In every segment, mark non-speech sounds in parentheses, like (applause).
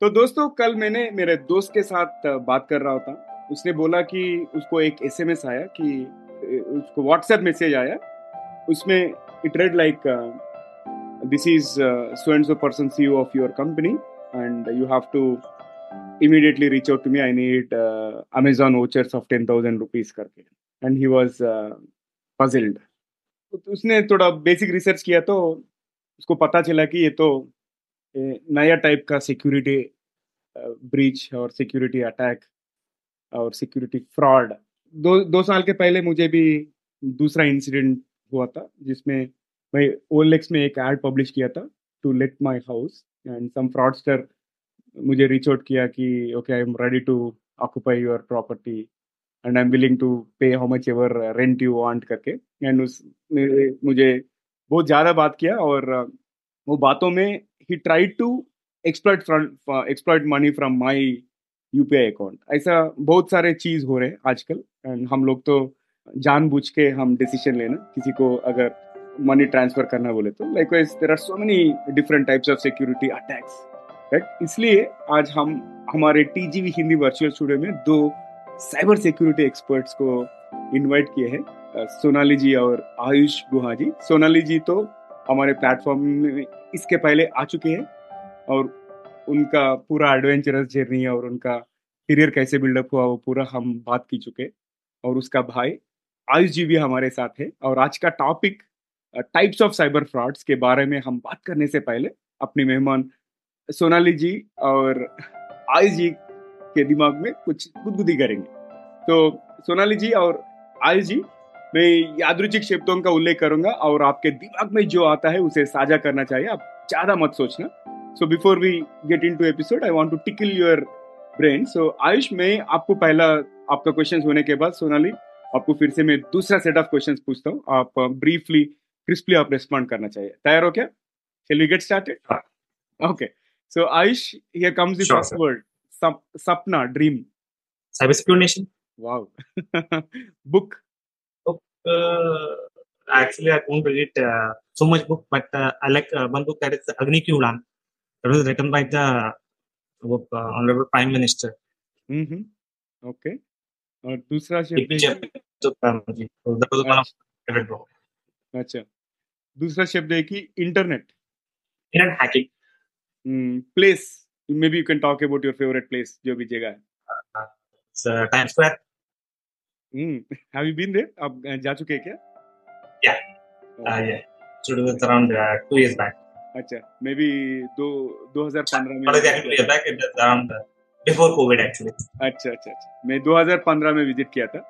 तो दोस्तों कल मैंने मेरे दोस्त के साथ बात कर रहा था। उसने बोला कि उसको एक एसएमएस आया कि उसको व्हाट्सएप मैसेज आया। उसमें it read like this is so and so person CEO of your company and you have to immediately reach out to me. I need uh, amazon vouchers of 10000 rupees करके। And uh, puzzled. तो उसने थोड़ा basic research किया तो उसको पता चला कि ये तो नया टाइप का सिक्योरिटी ब्रीच और सिक्योरिटी अटैक और सिक्योरिटी फ्रॉड दो दो साल के पहले मुझे भी दूसरा इंसिडेंट हुआ था, जिसमें मैं ओलेक्स में एक एड पब्लिश किया था to let my house and some fraudster मुझे रीच आउट किया कि okay I am ready to occupy your property and I am willing to pay how much ever rent you want करके। And उस मुझे बहुत ज़्यादा बात किया और वो बातों में ही tried to exploit exploit money from my UPI account ऐसा बहुत सारे चीज़ हो रहे हैं आजकल एंड हम लोग तो जानबूझ के हम डिसीज़न लेना, किसी को अगर मनी ट्रांसफ़र करना बोले तो। Likewise there are so many different types of security attacks right इसलिए आज हम, हमारे T TGV Hindi virtual studio में दो साइबर सिक्योरिटी एक्सपर्ट्स को इनवाइट किए हैं सोनाली जी और आयुष गुहा जी। सोनाली जी तो हमारे प्लेटफॉर्म में इसके पहले आ चुके हैं और उनका पूरा एडवेंचरस जर्नी और उनका करियर कैसे बिल्डअप हुआ वो पूरा हम बात की चुके और उसका भाई आयुष जी भी हमारे साथ है और आज का topic types of cyber frauds के बारे में हम बात करने से पहले अपने मेहमान सोनाली जी और आयुष जी के दिमाग में कुछ गुदगुदी करेंगे। तो सोनाली जी और आयुष जी मैं यादृचिक शब्दों का उल्लेख करूँगा और आपके दिमाग में जो आता है उसे साझा करना चाहिए। आप ज़्यादा मत सोचना। So before we get into episode I want to tickle your brain so Ayush में आपको पहला आपका क्वेश्चन होने के बाद सोनाली आपको फिर से मैं दूसरा सेट ऑफ़ क्वेश्चन पूछता हूँ। आप ब्रीफली क्रिस्पली आप रेस्पॉन्ड करना चाहिए। तैयार हो क्या? चलिए get started okay so Ayush here comes the first word सपना dream wow. (laughs) Book. book uh, actually i don't read uh, so much book but uh, i like uh, one book that is agni ki udan that was written by the uh, honorable prime minister mm-hmm. okay और दूसरा शब्द अच्छा दूसरा शब्द है कि internet internet hacking place maybe you can talk about your favourite place जो भी जगह है Times Square hmm have you been there आप जा चुके हैं क्या? या या should was around uh, two years back. अच्छा मे बी दो 2015 में Not exactly two years back. It was around uh, before COVID actually. अच्छा अच्छा अच्छा। मैं 2015 में विज़िट किया था।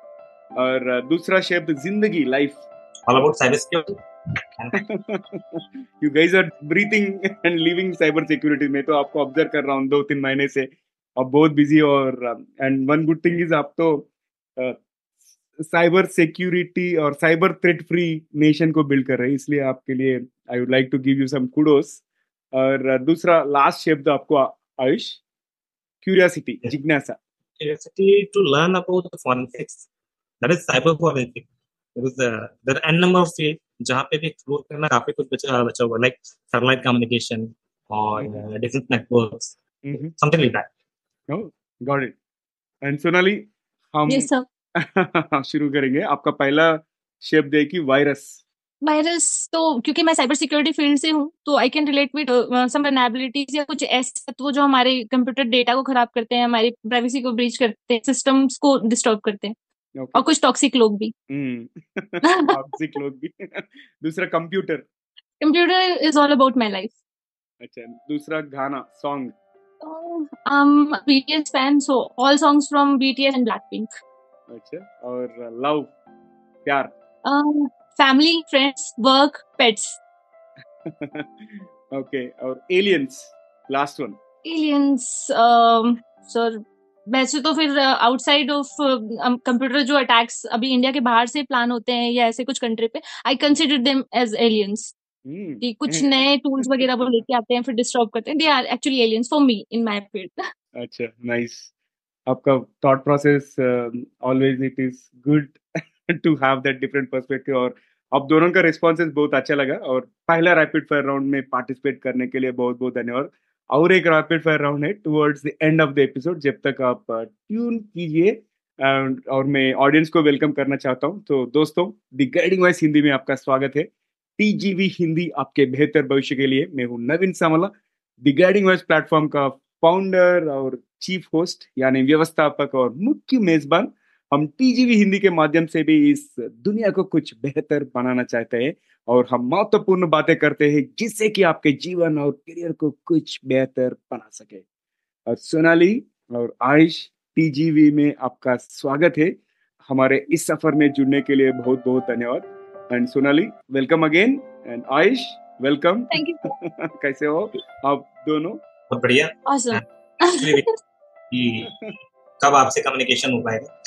और दूसरा शब्द ज़िंदगी life All about cybersecurity. You guys are breathing and living cyber security में तो आपको ऑब्ज़र्व कर रहा हूँ दो तीन महीने से। आप बहुत बिज़ी और and one good thing is आप तो साइबर सिक्योरिटी और साइबर थ्रेट फ्री नेशन को बिल्ड कर रहे हैं इसलिए आपके लिए I would like to give you some kudos और दूसरा लास्ट शब्द आपको आयुष क्यूरियोसिटी जिज्ञासा। Curiosity to learn about the forensics. That is cyber forensics. There is a, there are n number of fields जहाँ पे भी एक्सप्लोर करना काफ़ी कुछ बचा बचा हुआ लाइक सैटेलाइट कम्युनिकेशन और different networks something like that Oh, got it. And Sonali हम yes sir. (laughs) शुरू करेंगे। आपका पहला शब्द है कि वायरस वायरस तो क्योंकि मैं साइबर सिक्योरिटी फ़ील्ड से हूँ तो I can relate with some vulnerabilities या कुछ ऐसे तत्व जो हमारे कंप्यूटर डेटा को खराब करते हैं हमारी प्राइवेसी को ब्रीच करते हैं सिस्टम्स को डिस्टर्ब करते हैं। Okay. और कुछ टॉक्सिक लोग भी। हम्म। (laughs) टॉक्सिक लोग भी। (laughs) दूसरा computer computer is all about my life अच्छा दूसरा गाना song um BTS fan so all songs from BTS and Blackpink अच्छा और लव प्यार? Family friends work pets. (laughs) Okay और aliens last one um sir वैसे तो फिर आउटसाइड ऑफ़ कंप्यूटर जो अटैक्स अभी इंडिया के बाहर से प्लान होते हैं या ऐसे कुछ कंट्री पे I consider them as aliens कि कुछ नए (laughs) टूल्स वगैरह वो लेके आते हैं फिर डिस्टर्ब करते हैं. They are actually aliens for me in my field अच्छा नाइस आपका thought process always it is good to have that different perspective और आप दोनों का रिस्पॉन्सेस बहुत अच्छा लगा और पहला रैपिड फायर राउंड में पार्टिसिपेट करने के लिए बहुत बहुत धन्यवाद। और एक रैपिड फायर राउंड है towards the end of the episode जब तक आप ट्यून कीजिए और मैं ऑडियंस को वेलकम करना चाहता हूँ। तो दोस्तों द गाइडिंग वॉइस हिंदी में आपका स्वागत है। टीजीवी हिंदी आपके बेहतर भविष्य के लिए। मैं हूँ Naveen Samla. The guiding voice platform का फाउंडर और चीफ होस्ट यानी व्यवस्थापक और मुख्य मेजबान हम टीजीवी हिंदी के माध्यम से भी इस दुनिया को कुछ बेहतर बनाना चाहते हैं और हम महत्वपूर्ण बातें करते हैं जिससे कि आपके जीवन और करियर को कुछ बेहतर बना सके। और सोनाली और आयुष टीजीवी में आपका स्वागत है। हमारे इस सफ़र में जुड़ने के लिए बहुत बहुत धन्यवाद। And Sonali welcome again and Ayush welcome thank you कैसे हो? आप दोनों? बहुत बढ़िया। Awesome. कब आपसे कम्युनिकेशन हो पाएगा।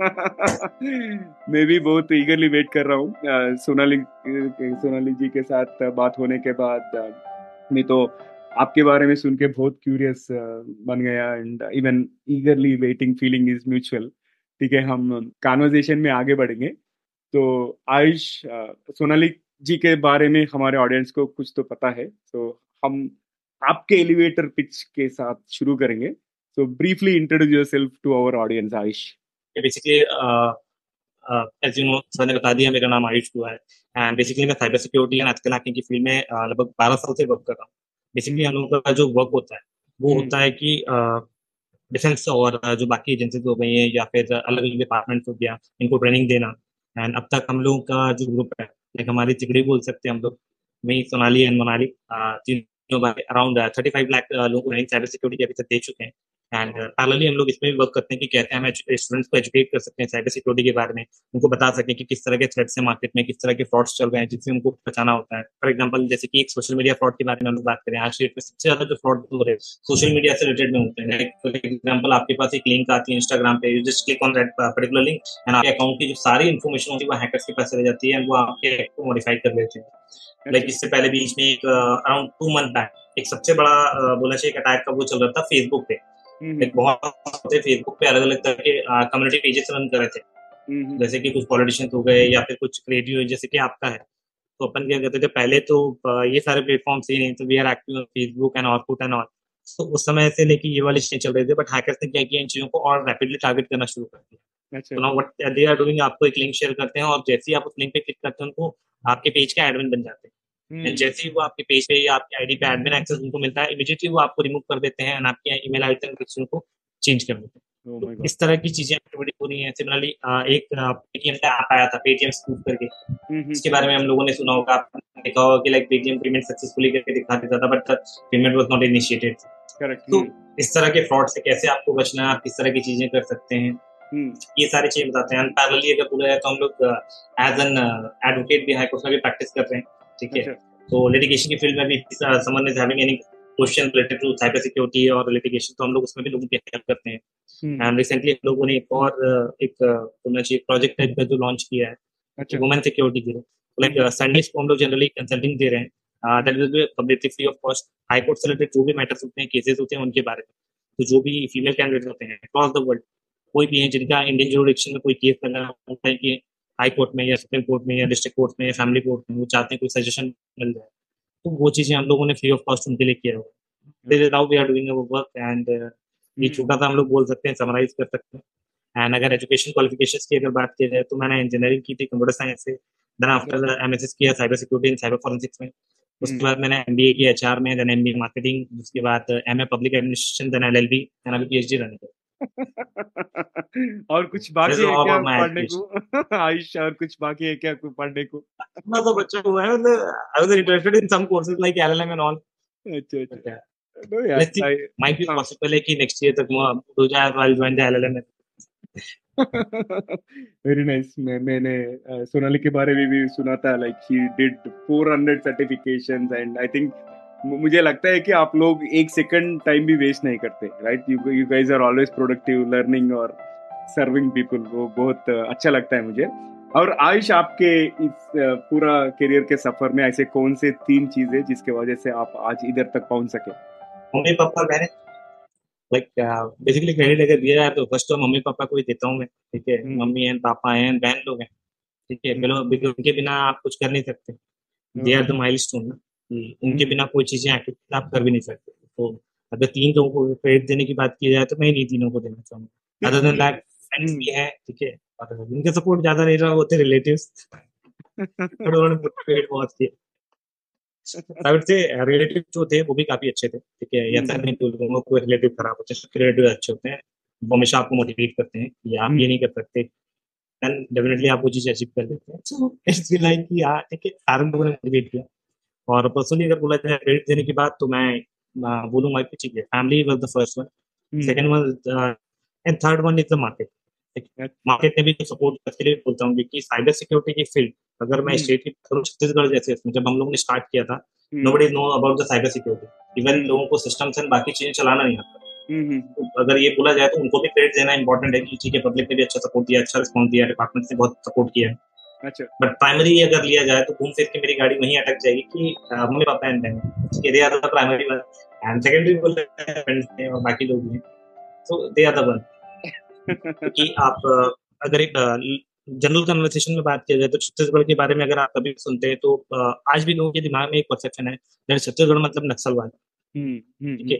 (laughs) मैं भी बहुत ईगरली वेट कर रहा हूँ। सोनाली सोनाली जी के साथ बात होने के बाद मैं तो आपके बारे में सुन के बहुत क्यूरियस बन गया and even eagerly waiting feeling is mutual ठीक है हम कॉन्वर्जेशन में आगे बढ़ेंगे। तो आयुष सोनाली जी के बारे में हमारे ऑडियंस को कुछ तो पता है। तो हम आपके एलिवेटर पिच के साथ शुरू करेंगे introduce yourself to our audience, Aish. Basically, uh, uh, as you know, sir ने बता दिया मेरा नाम आयुष हुआ है एंड बेसिकली मैं cyber security and ethical hacking की फ़ील्ड में uh, लगभग बारह साल से वर्क कर रहा हूँ बेसिकली हम लोगों का जो वर्क होता है वो hmm. होता है कि डिफेंस uh, और uh, जो बाकी एजेंसीज हो गई हैं या फिर अलग अलग डिपार्टमेंट हो गया इनको ट्रेनिंग देना एंड अब तक हम लोगों का जो ग्रुप है लाइक हमारी चिगड़ी बोल सकते हैं हम लोग मैं सोनाली एंड मनाली तीनों अराउंड थर्टी फाइव लाख लोगों को साइबर सिक्योरिटी अभी तक दे चुके हैं एंड पैरेलली uh, हम लोग इसमें भी वर्क करते हैं कि कैसे हम स्टूडेंट्स को एजुकेट कर सकते हैं साइबर सिक्योरिटी के बारे में। उनको बता सकें कि किस तरह के थ्रेड्स है मार्केट में किस तरह के फ्रॉड्स चल रहे हैं जिससे उनको बचाना होता है। फॉर एग्ज़ाम्पल जैसे कि एक सोशल मीडिया फ्रॉड के बारे में हम लोग बात करें आज डेट में सबसे ज़्यादा जो फ्रॉड हो रहे हैं सोशल मीडिया से रिलेटेड में होते हैं। फॉर एग्ज़ाम्पल आपके पास एक लिंक आती है इंस्टाग्राम पे you just click on that particular link and आपके अकाउंट की जो सारी इन्फॉर्मेशन होती है वो हैकर्स के पास रह जाती है वो आपके को मॉडिफाई कर लेते हैं। लाइक इससे पहले बीच में एक अराउंड टू मंथ बैक एक सबसे बड़ा uh, बोलना चाहिए अटैक का वो चल रहा था फेसबुक पे। बहुत फेसबुक पे अलग अलग तरह के कम्युनिटी पेजेस रन कर रहे थे हम्म। जैसे कि कुछ पॉलिटिशियंस हो गए या फिर कुछ क्रिएटिव जैसे कि आपका है तो अपन क्या करते थे पहले तो ये सारे प्लेटफॉर्म ही नहीं तो we are active Facebook and ऑलफुट and all तो उस समय से लेके ये वाली चीज़ें चल रही थी बट हैकर्स ने क्या किया इन चीज़ों को और रैपिडली टारगेट करना शुरू कर दिया अच्छा। तो ना व्हाट दे आर डूइंग आपको एक लिंक शेयर करते हैं और जैसे ही आप उस लिंक पे क्लिक करते हैं उनको आपके पेज का एडमिन बन जाते हैं हम्म। जैसे ही वो आपके पेज पे या आपके आईडी पे एडमिन एक्सेस उनको मिलता है इमीडिएटली वो आपको रिमूव कर देते हैं एंड आपके ईमेल आईडी तक उनको चेंज कर देते हैं। Oh तो इस तरह की चीज़ें एक्टिविटी हो रही है। सिमिलरली एक पेटीएम का ऐप आया था पेटीएम स्कूप करके। हम्म, इसके बारे में हम लोगों ने सुना होगा देखा होगा कि लाइक पेटीएम पेमेंट सक्सेसफुली करके दिखा देता था but payment was not initiated तो इस तरह के फ्रॉड से कैसे आपको बचना है आप किस तरह की चीज़ें कर सकते हैं हम्म। ये सारी चीज़ें बताते हैं। पैरेलली अगर पूरा है तो हम लोग एज एन एडवोकेट भी हाई कोर्ट में भी प्रैक्टिस कर रहे हैं। ठीक है। अच्छा। तो लिटिगेशन की फ़ील्ड में भी someone is having any question related to cyber security और लिटिगेशन तो हम लोग उसमें भी लोगों की हेल्प करते हैं। एंड। रिसेंटली हम लोगों ने एक और एक बोलना चाहिए प्रोजेक्ट टाइप का जो लॉन्च किया है वुमेन सिक्योरिटी के लिए। लाइक संडेज को हम लोग जनरली कंसल्टिंग दे रहे हैं। That completely free of cost high court से रिलेटेड जो भी मैटर्स होते हैं केसेस होते हैं उनके बारे में। तो जो भी फीमेल कैंडिडेट होते हैं अक्रॉस द वर्ल्ड कोई भी है जिनका इंडियन जुरिडिक्शन में कोई केस करना होता है कि हाई कोर्ट में या सुप्रीम कोर्ट में या डिस्ट्रिक्ट कोर्ट में या फैमिली कोर्ट में वो चाहते हैं कोई सजेशन मिल जाए। तो वो चीज़ें हम लोगों ने फ्री ऑफ़ कॉस्ट उनके लिए किया हुआ how we are doing work and ये छोटा सा हम लोग बोल सकते हैं समराइज कर सकते हैं। एंड अगर एजुकेशन क्वालिफिकेशन की अगर बात की जाए तो मैंने इंजीनियरिंग की थी कंप्यूटर साइंस से। देन आफ्टर एमएसएस किया cyber security and cyber forensics में। उसके hmm. बाद मैंने एमबीए किया एचआर में देन एमबीए मार्केटिंग उसके बाद MA public administration then LLB then अभी डी रन कर और कुछ बाकी है क्या पढ़ने को? (laughs) आयुष और कुछ बाकी है क्या पढ़ने को? मैं तो बच्चा हुआ है I was interested in some courses like LLM and all अच्छा अच्छा. I, might be uh, possible है कि next year तक जाए तो I'll join the LLM. (laughs) Very nice मैं मैंने सोनाली के बारे में भी सुना था like she did 400 certifications and I think मुझे लगता है कि आप लोग एक सेकंड टाइम भी वेस्ट नहीं करते right you you guys are always productive learning और सर्विंग पीपल वो बहुत अच्छा लगता है मुझे। और आयुष आपके इस पूरा करियर के सफ़र में ऐसे कौन से तीन चीज़ें जिसके वजह से आप आज इधर तक पहुँच सके? मम्मी पापा मैंने लाइक बेसिकली क्रेडिट अगर दिया जाए तो फ़र्स्ट तो मम्मी पापा को ही देता हूँ मैं ठीक है? हम्म। मम्मी एंड पापा एंड बहन लोग हैं ठीक है? बिलो उनके बिना आप कुछ कर नहीं सकते। They are the milestone ना उनके बिना कोई चीज़ें आके आप कर भी नहीं सकते। तो अगर तीन लोगों को क्रेडिट देने की बात की जाए तो मैं नहीं तीनों को देना चाहूँगा। अदर देन दैट फ्रेंड्स भी है ठीक है? और जिनके सपोर्ट ज़्यादा नहीं रहा होते रिलेटिव्स उन्होंने क्रेडिट बहुत किया आई से रिलेटिव जो थे वो भी काफ़ी अच्छे थे ठीक है? या नहीं तो लोगों को रिलेटिव खराब होते हैं रिलेटिव अच्छे होते हैं। वो हमेशा आपको मोटिवेट करते हैं कि आप ये नहीं कर सकते। देन डेफिनेटली आप वो चीज़ अचीव कर लेते हैं। सो इट्स फील लाइक कि यार ठीक है सारे लोगों ने मोटिवेट किया। और पर्सनली अगर बोला जाए क्रेडिट देने की बात तो मैं बोलूँगा कि ठीक है family was the first one second one and third one is the market market ने भी सपोर्ट करके लिए बोलता हूँ क्योंकि साइबर सिक्योरिटी की फ़ील्ड अगर मैं स्टेट की करूँ छत्तीसगढ़ जैसे इसमें जब हम लोग ने स्टार्ट किया था nobody know about the cyber security even लोगों को सिस्टम्स एंड बाकी चीज़ें चलाना नहीं आता। तो अगर ये बोला जाए तो उनको भी क्रेडिट देना इंपॉर्टेंट है कि ठीक है पब्लिक ने भी अच्छा सपोर्ट दिया अच्छा रिस्पॉन्स दिया डिपार्टमेंट ने बहुत सपोर्ट किया। अच्छा। बट प्राइमरी अगर लिया जाए तो घूम फिर के मेरी गाड़ी वहीं अटक जाएगी कि mummy papa and they are the primary one and secondary बोल बाकी लोग भी तो दे आर द वन कि आप अगर एक जनरल कन्वर्सेशन में बात किया जाए तो छत्तीसगढ़ के बारे में अगर आप कभी सुनते हैं तो आज भी लोगों के दिमाग में एक परसेप्शन है छत्तीसगढ़ मतलब नक्सलवाद। हम्म, हम्म, ठीक है?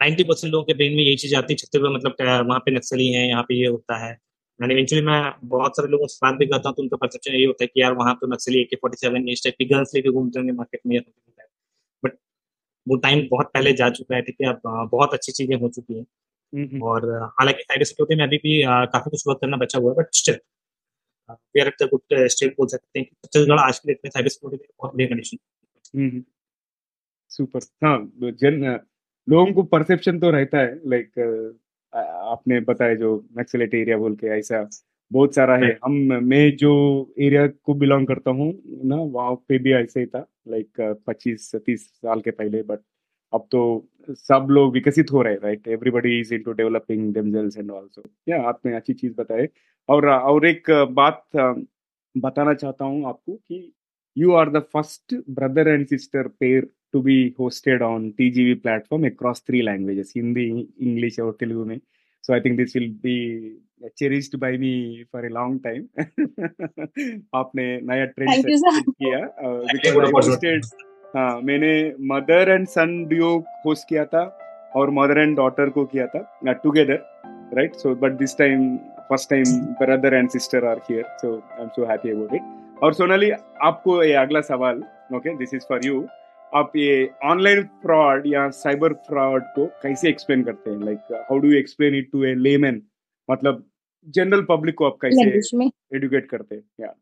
नाइन्टी परसेंट लोगों के ब्रेन में यही चीज़ आती है छत्तीसगढ़ मतलब वहाँ पे नक्सली है यहाँ पे ये होता है। इवेंचुअली मैं बहुत सारे लोगों से बात भी करता हूँ तो उनका परसेप्शन यही होता है कि यार वहाँ पे Naxali A K forty seven इस टाइप की गन्स लेके घूमते होंगे मार्केट में बट वो टाइम बहुत पहले जा चुका है ठीक है? अब बहुत अच्छी चीज़ें हो चुकी हैं। और हालाँकि साइबर सिक्योरिटी में अभी भी काफ़ी कुछ वर्क करना बचा हुआ है but still we are at good state बोल सकते हैं छत्तीसगढ़ आज के डेट में साइबर सिक्योरिटी बहुत बढ़िया कंडीशन सुपर हाँ जन लोगों को परसेप्शन तो रहता है लाइक आपने बताया जो नक्सलेट एरिया बोल के ऐसा बहुत सारा है। हम मैं जो एरिया को बिलोंग करता हूँ ना वहाँ पे भी ऐसे ही था लाइक पच्चीस तीस साल के पहले बट अब तो सब लोग विकसित हो रहे हैं right everybody is into developing themselves and also या आपने अच्छी चीज़ बताए और और एक बात बताना चाहता हूँ आपको कि you are the first brother and sister pair to be hosted on TGV platform across three languages, Hindi, English और तेलुगु में. So I think this will be cherished by me for a long time. (laughs) आपने नया trend किया because hosted हाँ मैंने mother and son duo host किया था और मदर एंड डॉटर को किया था together right so but this time first time brother and sister are here so I am so happy about it और सोनाली आपको ये अगला सवाल okay this is for you आप ये ऑनलाइन फ्रॉड या साइबर फ्रॉड को कैसे एक्सप्लेन करते हैं? Like how do you explain it to a layman मतलब जनरल पब्लिक को आप कैसे एडुकेट करते हैं? या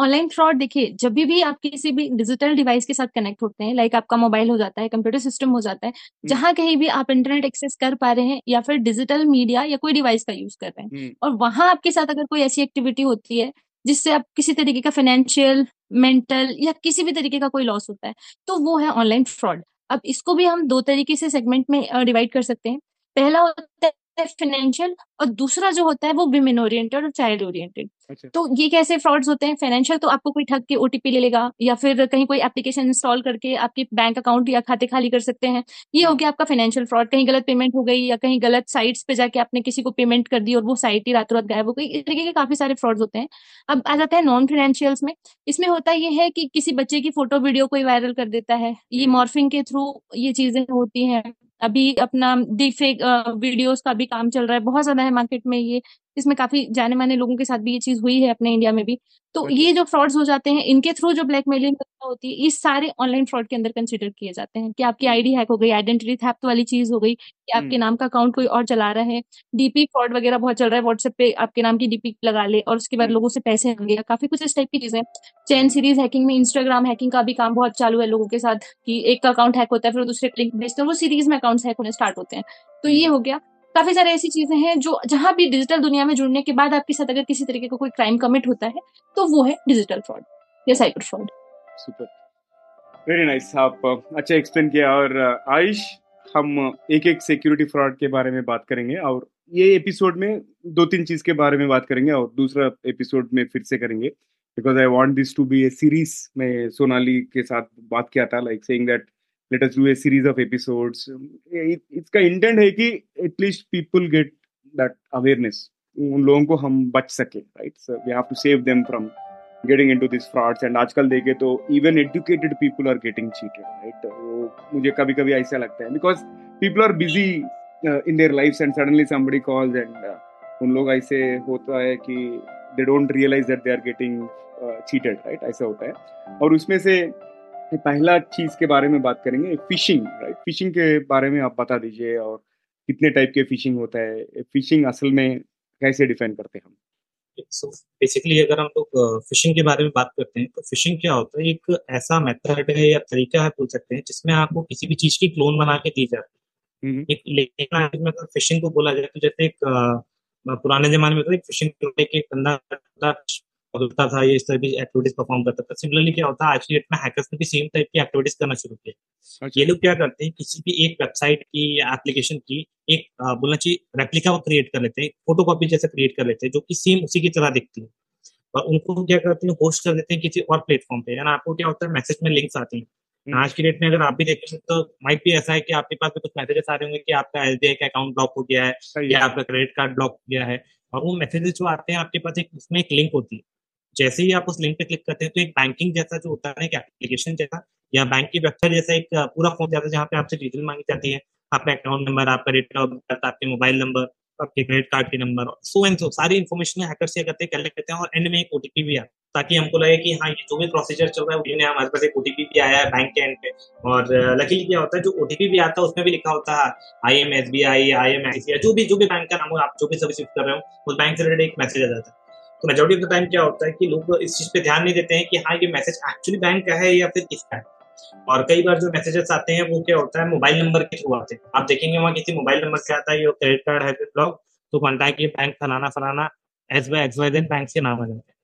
ऑनलाइन फ्रॉड देखिए जब भी भी आप किसी भी डिजिटल डिवाइस के साथ कनेक्ट होते हैं लाइक आपका मोबाइल हो जाता है कंप्यूटर सिस्टम हो जाता है। जहाँ कहीं भी आप इंटरनेट एक्सेस कर पा रहे हैं या फिर डिजिटल मीडिया या कोई डिवाइस का यूज़ कर रहे हैं। और वहाँ आपके साथ अगर कोई ऐसी एक्टिविटी होती है जिससे आप किसी तरीके का फाइनेंशियल मेंटल या किसी भी तरीके का कोई लॉस होता है तो वो है ऑनलाइन फ्रॉड अब इसको भी हम दो तरीके से सेगमेंट में डिवाइड कर सकते हैं पहला होता है फाइनेंशियल और दूसरा जो होता है वो विमेन ओरिएंटेड और चाइल्ड ओरिएंटेड अच्छा। तो ये कैसे फ्रॉड्स होते हैं? फाइनेंशियल तो आपको कोई ठग के ओटीपी ले लेगा या फिर कहीं कोई एप्लीकेशन इंस्टॉल करके आपके बैंक अकाउंट या खाते खाली कर सकते हैं। ये हो गया आपका फाइनेंशियल फ्रॉड कहीं गलत पेमेंट हो गई या कहीं गलत साइट्स पे जाके आपने किसी को पेमेंट कर दी और वो साइट ही रातों रात गायब हो गई। इस तरीके के काफ़ी सारे फ्रॉड्स होते हैं। अब आ जाता है नॉन फाइनेंशियल्स में। इसमें होता ये है कि किसी बच्चे की फ़ोटो वीडियो कोई वायरल कर देता है। ये मॉर्फिंग। के थ्रू ये चीज़ें होती हैं। अभी अपना डिफेक वीडियोस का भी काम चल रहा है। बहुत ज़्यादा है मार्केट में ये। इसमें काफ़ी जाने माने लोगों के साथ भी ये चीज़ हुई है अपने इंडिया में भी। तो ये जो फ्रॉड्स हो जाते हैं इनके थ्रू जो ब्लैकमेलिंग होती है ये सारे ऑनलाइन फ्रॉड के अंदर कंसिडर किए जाते हैं कि आपकी आईडी हैक हो गई आइडेंटिटी थेफ्ट वाली चीज़ हो गई कि आपके नाम का अकाउंट कोई और चला रहा है डीपी फ्रॉड वगैरह बहुत चल रहा है व्हाट्सएप पे आपके नाम की डीपी लगा ले और उसके बाद लोगों से पैसे होंगे काफ़ी कुछ इस टाइप की चीज़ें चैन सीरीज़ हैकिंग में इंस्टाग्राम हैकिंग का भी काम बहुत चालू है लोगों के साथ कि एक का अकाउंट हैक होता है फिर दूसरे लिंक भेजते हैं वो सीरीज़ में अकाउंट हैक होने स्टार्ट होते हैं। तो ये हो गया। काफ़ी सारी ऐसी चीज़ें हैं जो जहाँ भी डिजिटल दुनिया में जुड़ने के बाद आपके साथ अगर किसी तरीके का को कोई क्राइम कमिट होता है तो वो है डिजिटल फ्रॉड या cyber fraud super very nice आप अच्छा एक्सप्लेन किया और आयुष, हम एक एक सिक्योरिटी फ्रॉड के बारे में बात करेंगे और ये एपिसोड में दो तीन चीज़ के बारे में बात करेंगे और दूसरा एपिसोड में फिर से करेंगे because I want this to be a series में सोनाली के साथ बात किया था like saying that us do a series of episodes. It, इसका इंटेंट है कि at least people get that awareness उन लोगों को हम बच सके right so we have to save them from getting into this frauds and आजकल देखे तो even educated people are getting cheated right मुझे कभी कभी ऐसा लगता है because busy uh, in their lives and suddenly somebody calls and uh, उन लोग ऐसे होता है कि they don't realize that they are getting cheated right ऐसा होता है। और उसमें से पहला चीज़ के बारे में बात करेंगे फिशिंग राइट फिशिंग के बारे में आप बता दीजिए और कितने टाइप के फिशिंग होता है फिशिंग असल में कैसे डिफाइन करते हैं हम? सो बेसिकली अगर हम लोग फिशिंग के बारे में बात करते हैं तो फिशिंग क्या होता है एक ऐसा मेथड है या तरीका है बोल सकते हैं जिसमें आपको किसी भी चीज़ की क्लोन बना के दी जाती है। एक लेकिन अगर फिशिंग को बोला जाए तो जैसे एक पुराने जमाने में तो एक फिशिंग एक बंदा होता था ये इस तरह की एक्टिविटीज़ परफॉर्म करता था। सिमिलरली क्या होता है आज की डेट में हैकर्स ने भी सेम टाइप की एक्टिविटीज़ करना शुरू किया अच्छा। ये लोग क्या करते हैं किसी भी एक वेबसाइट की या एप्लीकेशन की एक बोलना चाहिए रेप्लिका वो क्रिएट कर लेते हैं फ़ोटो कॉपी जैसे क्रिएट कर लेते हैं जो कि सेम उसी की तरह दिखती है। और उनको क्या करते हैं होस्ट कर देते हैं किसी और प्लेटफॉर्म पे। यानी आपको क्या होता है मैसेज में लिंक्स आते हैं। हम्म। आज की डेट में अगर आप भी देखें तो माइट भी ऐसा है कि आपके पास भी कुछ मैसेजेस आ रहे होंगे कि आपका एस का अकाउंट ब्लॉक हो गया है या आपका क्रेडिट कार्ड ब्लॉक हो गया है। और वो मैसेजेस जो आते हैं आपके पास एक उसमें एक लिंक होती है। जैसे ही आप उस लिंक पे क्लिक करते हैं तो एक बैंकिंग जैसा जो होता है एप्लीकेशन जैसा, या बैंक की वेबसाइट जैसा एक पूरा फॉर्म जाता है जहाँ पे आपसे डिटेल मांगी जाती है। आपका अकाउंट नंबर आपका रेट आपके मोबाइल नंबर आपके क्रेडिट कार्ड के नंबर सो एंड सो सारी इन्फॉर्मेशन हैकर से करते कलेक्ट करते हैं और एंड में एक ओटीपी भी आता ताकि हमको लगे कि हाँ ये जो भी प्रोसीजर चल रहा है हमारे पास एक ओटीपी भी आया है बैंक के एंड पे। और लकीली क्या होता है, जो ओटीपी भी आता है, उसमें भी लिखा होता है I am S B I I M I C जो भी जो भी बैंक का नाम हो, आप जो भी सर्विस यूज़ कर रहे हो, उस बैंक से रिलेटेड एक मैसेज आ जाता है। तो मेजोरिटी ऑफ़ द टाइम क्या होता है कि लोग इस चीज़ पे ध्यान नहीं देते हैं कि हाँ ये मैसेज एक्चुअली बैंक का है या फिर किसका है? और कई बार जो मैसेजेस आते हैं वो क्या होता है मोबाइल नंबर के थ्रू आते हैं। आप देखेंगे वहाँ किसी मोबाइल नंबर से आता है ये क्रेडिट कार्ड है ब्लॉक तो कॉन्टैक्ट ये बैंक फलाना फलाना S Y X Y then bank के नाम आ जाते हैं।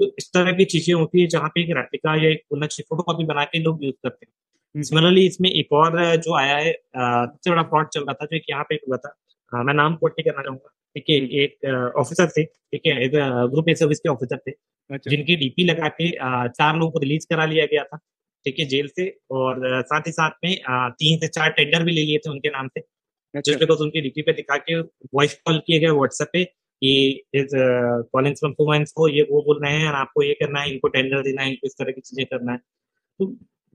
तो इस तरह की चीज़ें होती है जहाँ पे एक रेप्लिका या एक चाहिए फ़ोटो कॉपी बना के लोग यूज़ करते हैं। सिमिलरली हम्म। इसमें एक और जो आया है सबसे बड़ा फ्रॉड चल रहा था जो यहाँ पे हुआ था। मैं नाम कोट नहीं करना चाहूँगा। ठीक है हम्म। एक ऑफिसर थे ठीक है एक ग्रुप ए सर्विस के ऑफिसर थे अच्छा। जिनकी डीपी लगा के चार लोगों को रिलीज़ करा लिया गया था ठीक है जेल से और साथ ही साथ में तीन से चार टेंडर भी ले लिए थे उनके नाम से जस्ट बिकॉज़ अच्छा। उनकी डीपी पे दिखा के वॉइस कॉल किए गए व्हाट्सएप पे कि कॉलिंग फ्रॉम को ये वो बोल रहे हैं आपको ये करना है इनको टेंडर देना है इनको इस तरह की चीज़ें करना है तो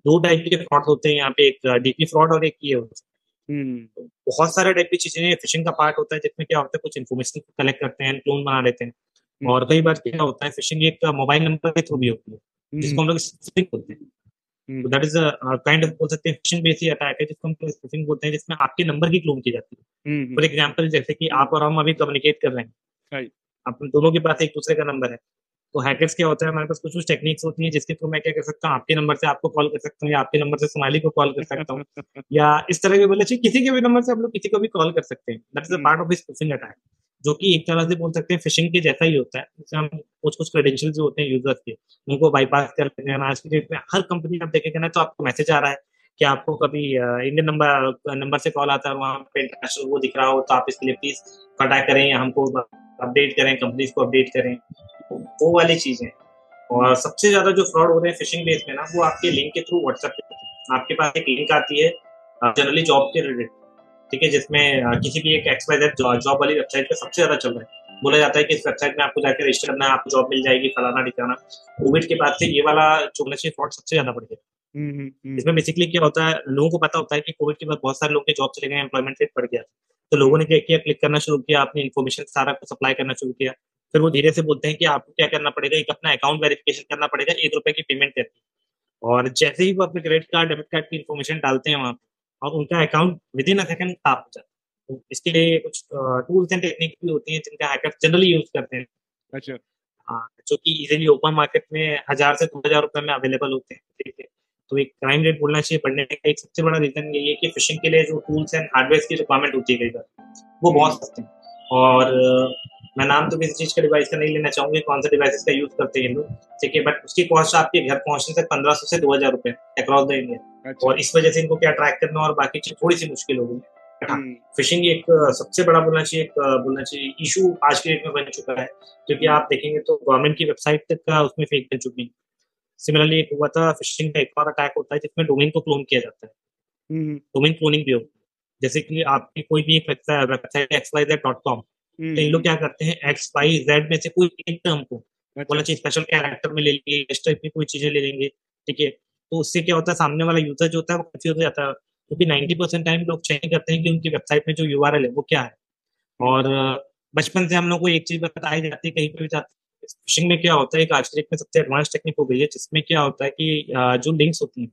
दो टाइप के फ्रॉड होते हैं यहाँ पे एक डीपी फ्रॉड और एक ये होता है तो बहुत सारे टाइप की चीज़ें फिशिंग का पार्ट होता है जिसमें क्या होता है कुछ इन्फॉर्मेशन कलेक्ट करते हैं क्लोन बना लेते हैं। हम्म। और कई बार क्या होता है फिशिंग एक मोबाइल नंबर के थ्रू भी होती है जिसको हम लोग स्पिंग बोलते हैं। तो दैट इज़ काइंड ऑफ़ बोल सकते हैं फिशिंग बेस्ड अटैक है जिसको हम लोग स्पिंग बोलते हैं जिसमें आपके नंबर की क्लोन की जाती है। फॉर एग्ज़ाम्पल जैसे कि आप और हम अभी कम्युनिकेट कर रहे हैं। अपन दोनों के पास एक दूसरे का नंबर है। तो हैकर्स क्या होता है? हमारे पास कुछ कुछ टेक्निक्स होती हैं जिसके थ्रू मैं क्या कर सकता हूँ? आपके नंबर से आपको कॉल कर सकता हूँ या आपके नंबर से सोमाली को कॉल कर सकता हूँ (laughs) या इस तरह के बोले किसी के भी नंबर से आप लोग किसी को भी कॉल कर सकते हैं। That is a part of phishing attack जो कि एक तरह से बोल सकते हैं फिशिंग के जैसा ही होता है। जैसे हम कुछ कुछ क्रेडेंशियल जो होते हैं यूज़र्स के उनको बाईपास कर लेते हैं। आज की डेट में हर कंपनी आप देखेंगे ना तो आपको मैसेज आ रहा है कि आपको कभी इंडियन नंबर नंबर से कॉल आता है वहाँ पे इंटरनेशनल वो दिख रहा हो तो आप इसके लिए प्लीज़ कॉन्टैक्ट करें या हमको अपडेट करें कंपनीज़ को अपडेट करें। वो वाली चीज़ें। और सबसे ज़्यादा जो फ्रॉड हो रहे हैं फिशिंग बेस में ना वो आपके लिंक के थ्रू व्हाट्सएप पे आपके पास एक लिंक आती है जनरली जॉब के रिलेटेड ठीक है जिसमें किसी भी एक जॉब वाली वेबसाइट पे सबसे ज़्यादा चल रहा है। बोला जाता है कि इस वेबसाइट में आपको जाकर रजिस्टर करना है आपको जॉब मिल जाएगी फलाना ठिकाना। कोविड के बाद से ये वाला जो नशे फ्रॉड सबसे ज़्यादा बढ़ गया। हम्म, हम्म, हम्म। इसमें बेसिकली क्या होता है लोगों को पता होता है कि कोविड के बाद बहुत सारे लोग के जॉब चले गए एम्प्लॉयमेंट रेट बढ़ गया। तो लोगों ने क्या किया क्लिक करना शुरू किया अपनी इन्फॉर्मेशन सारा सप्लाई करना शुरू किया। फिर वो धीरे से बोलते हैं कि आपको क्या करना पड़ेगा? एक अपना अकाउंट वेरिफिकेशन करना पड़ेगा एक रुपए की पेमेंट करके और जैसे ही वो अपने क्रेडिट कार्ड डेबिट कार्ड की इन्फॉर्मेशन डालते हैं वहाँ और उनका account with in a second साफ़ हो जाता है। तो इसके लिए कुछ टूल्स एंड टेक्निक भी होती हैं जिनका हैकर जनरली यूज़ करते हैं। अच्छा। हाँ जो कि इजीली ओपन मार्केट में हज़ार से दो हज़ार रुपए में अवेलेबल होते हैं। ठीक है? तो एक क्राइम रेट बोलना चाहिए बढ़ने का एक सबसे बड़ा रीजन ये है कि फिशिंग के लिए जो टूल्स एंड हार्डवेयर की रिक्वायरमेंट होती है कई बार वो बहुत सस्ते हैं। और मैं नाम तो किसी चीज़ का डिवाइस का नहीं लेना चाहूँगी कौन सा डिवाइस का यूज़ करते हैं लोग? ठीक है बट उसकी कॉस्ट आपके घर पहुँचने तक पंद्रह सौ से दो हज़ार रुपए अक्रॉस द इंडिया और इस वजह से इनको क्या ट्रैक करना और बाकी चीज़ थोड़ी सी मुश्किल हो गई फिशिंग एक सबसे बड़ा बोलना चाहिए एक बोलना चाहिए इशू आज के डेट में बन चुका है क्योंकि आप देखेंगे तो गवर्नमेंट की वेबसाइट तक का उसमें फेक बन चुकी है। सिमिलरली एक हुआ था फिशिंग का एक और अटैक होता है जिसमें डोमेन को क्लोन किया जाता है। डोमेन क्लोनिंग भी हो। जैसे कि आपकी कोई भी एक website X Y Z dot com तो इन लोग क्या करते हैं एक्स वाई जेड में से कोई एक टर्म को अच्छा। बोला चाहिए स्पेशल कैरेक्टर में ले लेंगे इस टाइप की कोई चीज़ें ले लेंगे ठीक है? तो उससे क्या होता है सामने वाला यूज़र जो होता है वो कंफ्यूज हो जाता है क्योंकि नाइन्टी परसेंट टाइम लोग चेक करते हैं कि उनकी वेबसाइट में जो यू है वो क्या है। और बचपन से हम लोग को एक चीज़ बताई जाती है कहीं पर भी जाती फिशिंग में क्या होता है एक आज के डेट में सबसे एडवांस टेक्निक हो गई है जिसमें क्या होता है कि जो लिंक्स होती हैं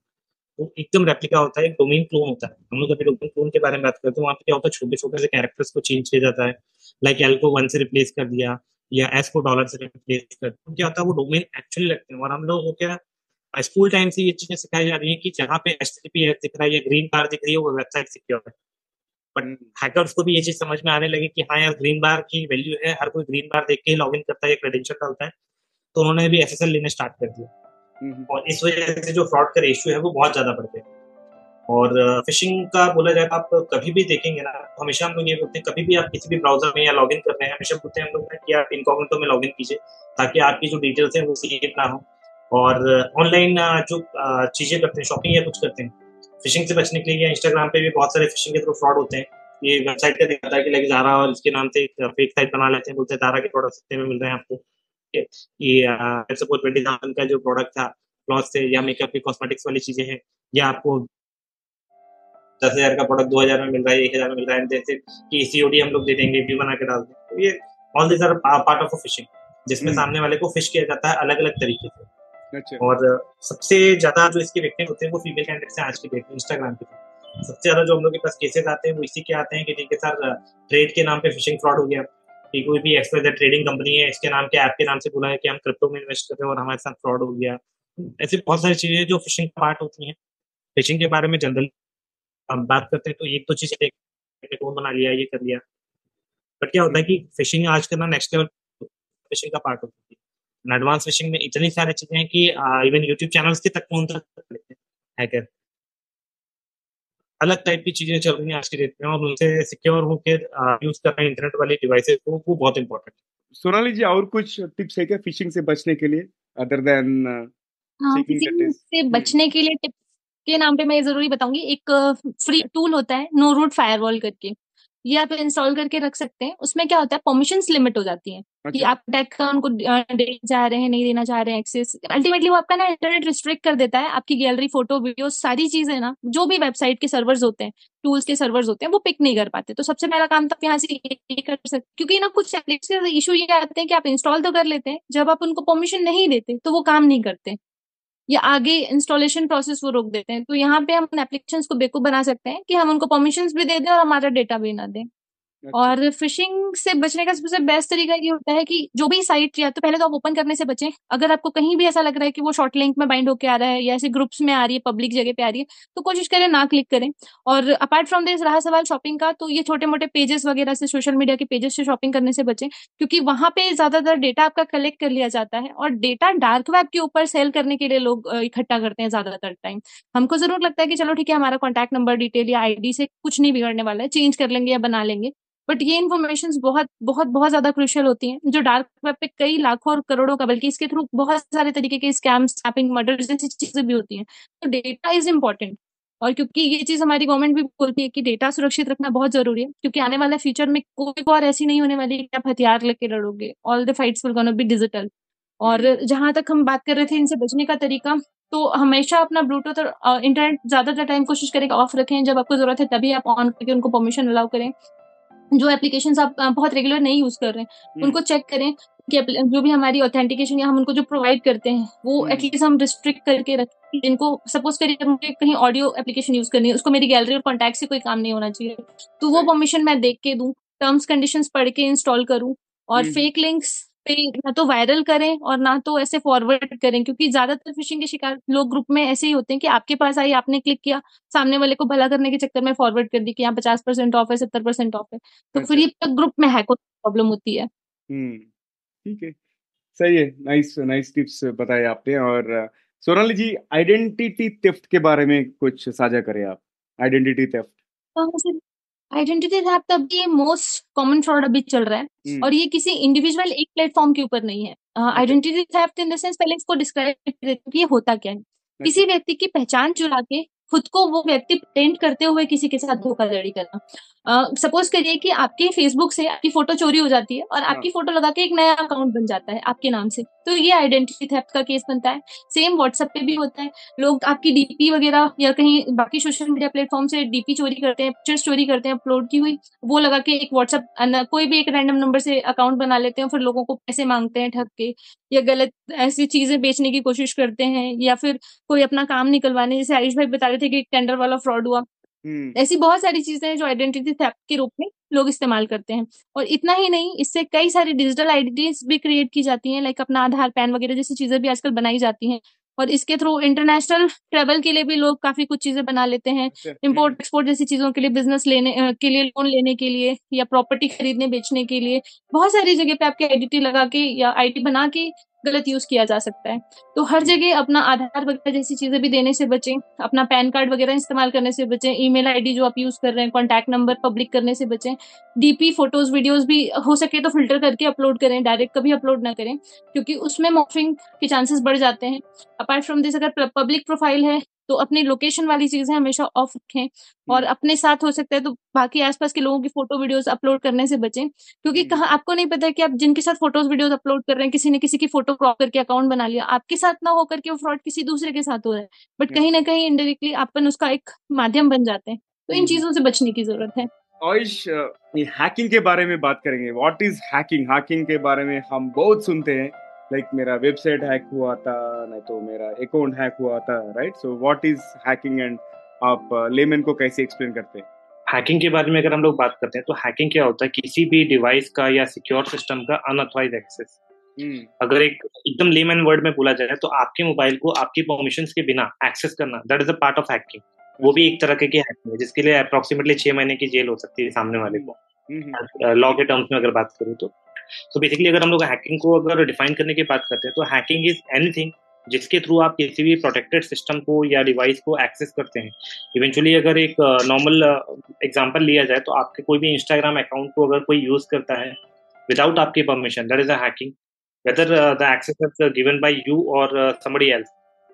वो एकदम रेप्लिका होता है, एक डोमेन क्लोन होता है। हम लोग अभी डोमेन क्लोन के बारे में बात करते हैं, वहाँ पे क्या होता है छोटे छोटे से कैरेक्टर्स को चेंज किया जाता है। लाइक एल को वन से रिप्लेस कर दिया, या एस को डॉलर से रिप्लेस कर दिया। क्या होता है, वो डोमेन एक्चुअली लगते हैं। और हम लोग क्या स्कूल टाइम से ये चीज़ें सिखाई जा रही है कि जहाँ पे एच दिख रहा है, या ग्रीन बार दिख रही है, वो वेबसाइट सिक्योर है। बट हैकर्स को भी ये चीज़ समझ में आने लगी कि हाँ यार ग्रीन बार की वैल्यू है। हर कोई ग्रीन बार देख के लॉग इन करता है, या क्रेडेंशियल डालता है। तो उन्होंने भी एस लेने स्टार्ट कर दिया। और इस वजह से जो फ्रॉड का रेशियो है वो बहुत ज़्यादा बढ़ गया। और फिशिंग का बोला जाए तो आप कभी भी देखेंगे ना हमेशा हम लोग ये बोलते हैं, कभी भी आप किसी भी ब्राउज़र में या लॉगिन कर रहे हैं, हमेशा बोलते हैं हम लोग कि आप इनकॉग्निटो में लॉगिन कीजिए, ताकि आपकी जो डिटेल्स हैं वो सेव ना हो। और ऑनलाइन जो चीज़ें करते हैं शॉपिंग या कुछ करते हैं फिशिंग से बचने के लिए इंस्टाग्राम पे भी बहुत सारे फिशिंग के थ्रू फ्रॉड होते हैं। ये वेबसाइट का दिखाता है कि लाइक जारा और इसके नाम से फेक साइट बना लेते हैं, बोलते हैं जारा के प्रोडक्ट सस्ते में मिल रहे हैं आपको। ये सपोज़ ट्वेंटी थाउज़ेंड का जो प्रोडक्ट था क्लॉथ से या मेकअप की कॉस्मेटिक्स वाली चीज़ें हैं या आपको दस हज़ार का प्रोडक्ट दो हज़ार में मिल रहा है एक हज़ार में मिल रहा है जैसे कि सीओडी हम लोग दे देंगे व्यू बना के डाल दें तो ये all this are part of phishing जिसमें हम्म। सामने वाले को फ़िश किया जाता है अलग अलग तरीके से अच्छा। और सबसे ज़्यादा जो इसके विक्टिम होते हैं वो फीमेल कैंडिडेट से आज के डेट में इंस्टाग्राम पे सबसे ज़्यादा जो हम लोग के पास केसेस आते हैं वो इसी के आते हैं कि ठीक है सर ट्रेड के नाम पे फिशिंग फ्रॉड हो गया कि कोई भी एक्सप्रेस ट्रेडिंग कंपनी है, इसके नाम के ऐप के नाम से बोला है कि हम क्रिप्टो में इन्वेस्ट कर रहे हैं और हमारे साथ फ्रॉड हो गया। ऐसी बहुत सारी चीज़ें जो फिशिंग का पार्ट होती हैं। फिशिंग के बारे में जनरल हम बात करते हैं तो एक तो चीज़ फ़ोन बना लिया, ये कर लिया। बट क्या होता है कि फिशिंग आज करना नेक्स्ट लेवल फिशिंग का पार्ट होती है। एडवांस फिशिंग में इतनी सारी चीज़ें हैं कि इवन यूट्यूब चैनल्स के तक पहुँच हैकर अलग टाइप की चीज़ें चल रही हैं आज की डेट में और उनसे सिक्योर होकर यूज़ कर रहे हैं इंटरनेट वाली डिवाइसेस को वो बहुत इंपॉर्टेंट है। सोनाली जी और कुछ टिप्स है क्या फिशिंग से बचने के लिए अदर देन फिशिंग से बचने के लिए टिप्स के नाम पे मैं ये ज़रूरी बताऊँगी एक फ्री टूल होता है नो रूट फायरवॉल करके। ये आप इंस्टॉल करके रख सकते हैं। उसमें क्या होता है परमिशन लिमिट हो जाती है अच्छा। कि आप अटैक का उनको देना चाह रहे हैं नहीं देना चाह रहे हैं एक्सेस अल्टीमेटली वो आपका ना इंटरनेट रिस्ट्रिक्ट कर देता है आपकी गैलरी फ़ोटो वीडियो सारी चीज़ें ना जो भी वेबसाइट के सर्वर्स होते हैं टूल्स के सर्वर्स होते हैं वो पिक नहीं कर पाते। तो सबसे पहला काम तो आप यहाँ से ये कर सकते क्योंकि ना कुछ इशू ये आते हैं कि आप इंस्टॉल तो कर लेते हैं जब आप उनको परमिशन नहीं देते तो वो काम नहीं करते। या आगे इंस्टॉलेशन प्रोसेस वो रोक देते हैं तो यहाँ पे हम एप्लीकेशन को बेकूफ बना सकते हैं कि हम उनको परमिशन भी दे दें और हमारा डेटा भी ना दें। और फिशिंग से बचने का सबसे बेस्ट तरीका ये होता है कि जो भी साइट या तो पहले तो आप ओपन करने से बचें। अगर आपको कहीं भी ऐसा लग रहा है कि वो शॉर्ट लिंक में बाइंड होकर आ रहा है या ऐसे ग्रुप्स में आ रही है, पब्लिक जगह पे आ रही है तो कोशिश करें ना क्लिक करें। और अपार्ट फ्रॉम दिस रहा सवाल शॉपिंग का तो ये छोटे मोटे पेजेस वगैरह से, सोशल मीडिया के पेजेस से शॉपिंग करने से बचें, क्योंकि वहाँ पे ज़्यादातर डेटा आपका कलेक्ट कर लिया जाता है और डेटा डार्क वेब के ऊपर सेल करने के लिए लोग इकट्ठा करते हैं ज़्यादातर टाइम। हमको ज़रूर लगता है कि चलो ठीक है, हमारा कॉन्टैक्ट नंबर, डिटेल या आईडी से कुछ नहीं बिगड़ने वाला है, चेंज कर लेंगे या बना लेंगे। बट ये इन्फॉर्मेशन बहुत बहुत बहुत ज़्यादा क्रुशियल होती हैं, जो डार्क वेब पे कई लाखों और करोड़ों का, बल्कि इसके थ्रू बहुत सारे तरीके के स्कैम स्नैपिंग मर्डर जैसी चीज़ें भी होती हैं। तो डेटा इज़ इम्पोर्टेंट और क्योंकि ये चीज़ हमारी गवर्नमेंट भी बोलती है कि डेटा सुरक्षित रखना बहुत ज़रूरी है, क्योंकि आने वाले फ्यूचर में कोई और ऐसी नहीं होने वाली कि आप हथियार लेके लड़ोगे। All the fights will gonna be digital और जहाँ तक हम बात कर रहे थे इनसे बचने का तरीका तो हमेशा अपना ब्लूटूथ और इंटरनेट ज़्यादातर टाइम कोशिश करें ऑफ़ रखें, जब आपको ज़रूरत है तभी आप ऑन करके उनको परमिशन अलाउ करें। जो एप्लीकेशन आप बहुत रेगुलर नहीं यूज़ कर रहे हैं हम्म। उनको चेक करें कि जो भी हमारी ऑथेंटिकेशन या हम उनको जो प्रोवाइड करते हैं वो एटलीस्ट हम्म। हम रिस्ट्रिक्ट करके रखें जिनको सपोज़ करिए मुझे कहीं ऑडियो एप्लीकेशन यूज़ करनी है उसको मेरी गैलरी और कॉन्टेक्ट से कोई काम नहीं होना चाहिए तो वो परमिशन मैं देख के दूँ टर्म्स कंडीशंस पढ़ के इंस्टॉल करूँ और फेक हम्म। लिंक्स पे ना तो वायरल करें और ना तो ऐसे फॉरवर्ड करें क्योंकि ज़्यादातर फिशिंग के शिकार लोग ग्रुप में ऐसे ही होते हैं कि आपके पास आई आपने क्लिक किया सामने वाले को भला करने के चक्कर में फॉरवर्ड कर दी कि यहाँ पचास परसेंट ऑफ़ है सत्तर परसेंट ऑफ़ है तो फिर। ये ग्रुप में हैक प्रॉब्लम होती है। हम्म, ठीक है। सही है नाइस नाइस टिप्स बताए आपने और सोनाली जी आइडेंटिटी थेफ्ट के बारे में कुछ साझा करें आप आइडेंटिटी थेफ्ट आइडेंटिटी थेफ्ट तो अभी मोस्ट कॉमन फ्रॉड अभी चल रहा है। हम्म। और ये किसी इंडिविजुअल एक प्लेटफॉर्म के ऊपर नहीं है। Identity theft in the sense पहले इसको डिस्क्राइब ये होता क्या है। किसी व्यक्ति की पहचान चुरा के खुद को वो व्यक्ति पेंट करते हुए किसी के साथ धोखाधड़ी करना। सपोज़ करिए कि आपके फेसबुक से आपकी फ़ोटो चोरी हो जाती है और आपकी फ़ोटो हाँ। लगा के एक नया अकाउंट बन जाता है आपके नाम से तो ये आइडेंटिटी थेफ्ट का केस बनता है सेम व्हाट्सएप पे भी होता है लोग आपकी डीपी वगैरह या कहीं बाकी सोशल मीडिया प्लेटफॉर्म से डीपी चोरी करते हैं पिक्चर्स चोरी करते हैं अपलोड की हुई वो लगा के एक व्हाट्सएप कोई भी एक रैंडम नंबर से अकाउंट बना लेते हैं फिर लोगों को पैसे मांगते हैं ठग के या गलत ऐसी चीज़ें बेचने की कोशिश करते हैं या फिर कोई अपना काम निकलवाने जैसे आयुष भाई बता रहे थे कि टेंडर वाला फ्रॉड हुआ। ऐसी बहुत सारी चीज़ें हैं जो आइडेंटिटी थेफ्ट के रूप में लोग इस्तेमाल करते हैं। और इतना ही नहीं इससे कई सारी डिजिटल आइडेंटिटीज भी क्रिएट की जाती हैं लाइक अपना आधार पैन वगैरह जैसी चीज़ें भी आजकल बनाई जाती हैं। और इसके थ्रू इंटरनेशनल ट्रेवल के लिए भी लोग काफ़ी कुछ चीज़ें बना लेते हैं। इम्पोर्ट एक्सपोर्ट जैसी चीज़ों के लिए बिज़नेस लेने के लिए लोन लेने के लिए या प्रॉपर्टी खरीदने बेचने के लिए बहुत सारी जगह पे आपके आईडी लगा के या आईडी बना के गलत यूज़ किया जा सकता है। तो हर जगह अपना आधार वगैरह जैसी चीज़ें भी देने से बचें अपना पैन कार्ड वगैरह इस्तेमाल करने से बचें ईमेल आईडी जो आप यूज़ कर रहे हैं कॉन्टैक्ट नंबर पब्लिक करने से बचें डीपी फ़ोटोज़ वीडियोज़ भी हो सके तो फ़िल्टर करके अपलोड करें डायरेक्ट कभी अपलोड ना करें क्योंकि उसमें मॉफिंग के चांसेस बढ़ जाते हैं। अपार्ट फ्रॉम दिस अगर पब्लिक प्रोफ़ाइल है तो अपनी लोकेशन वाली चीज़ें हमेशा ऑफ़ रखें और अपने साथ हो सकता है तो बाकी आसपास के लोगों की फ़ोटो वीडियोस अपलोड करने से बचें क्योंकि कहा आपको नहीं पता है कि आप जिनके साथ फ़ोटोज़ वीडियोस अपलोड कर रहे हैं किसी ने किसी की फ़ोटो क्रॉप करके अकाउंट बना लिया आपके साथ ना होकर के वो फ्रॉड किसी दूसरे के साथ हो रहा है बट कहीं ना कहीं इनडायरेक्टली अपन उसका एक माध्यम बन जाते हैं तो इन चीज़ों से बचने की ज़रूरत है। आयुष हैकिंग के बारे में बात करेंगे। व्हाट इज़ हैकिंग हैकिंग के बारे में हम बहुत सुनते हैं। लाइक like, मेरा वेबसाइट हैक हुआ था नहीं तो मेरा अकाउंट हैक हुआ था right so what is hacking and आप लेमन uh, को कैसे एक्सप्लेन करते हैं? हैकिंग के बारे में अगर हम लोग बात करते हैं तो हैकिंग क्या होता है? किसी भी डिवाइस का या सिक्योर सिस्टम का अनऑथराइज एक्सेस Hmm. अगर एक एकदम लेमन वर्ड में बोला जाए तो आपके मोबाइल को आपकी परमिशन के बिना एक्सेस करना that is a part of hacking वो भी एक तरह के हैकिंग है जिसके लिए अप्रोक्सीमेटली छह महीने की जेल हो सकती है सामने वाले को। Law hmm. के टर्म्स में अगर बात करूँ तो। तो बेसिकली अगर हम लोग हैकिंग को अगर डिफाइन करने की बात करते हैं तो हैकिंग इज़ एनीथिंग जिसके थ्रू आप किसी भी प्रोटेक्टेड सिस्टम को या डिवाइस को एक्सेस करते हैं। इवेंचुअली अगर एक नॉर्मल एग्जांपल लिया जाए तो आपके कोई भी इंस्टाग्राम अकाउंट को अगर कोई यूज़ करता है विदाउट आपकी permission that is a hacking whether the access is given by you और समबडी एल्स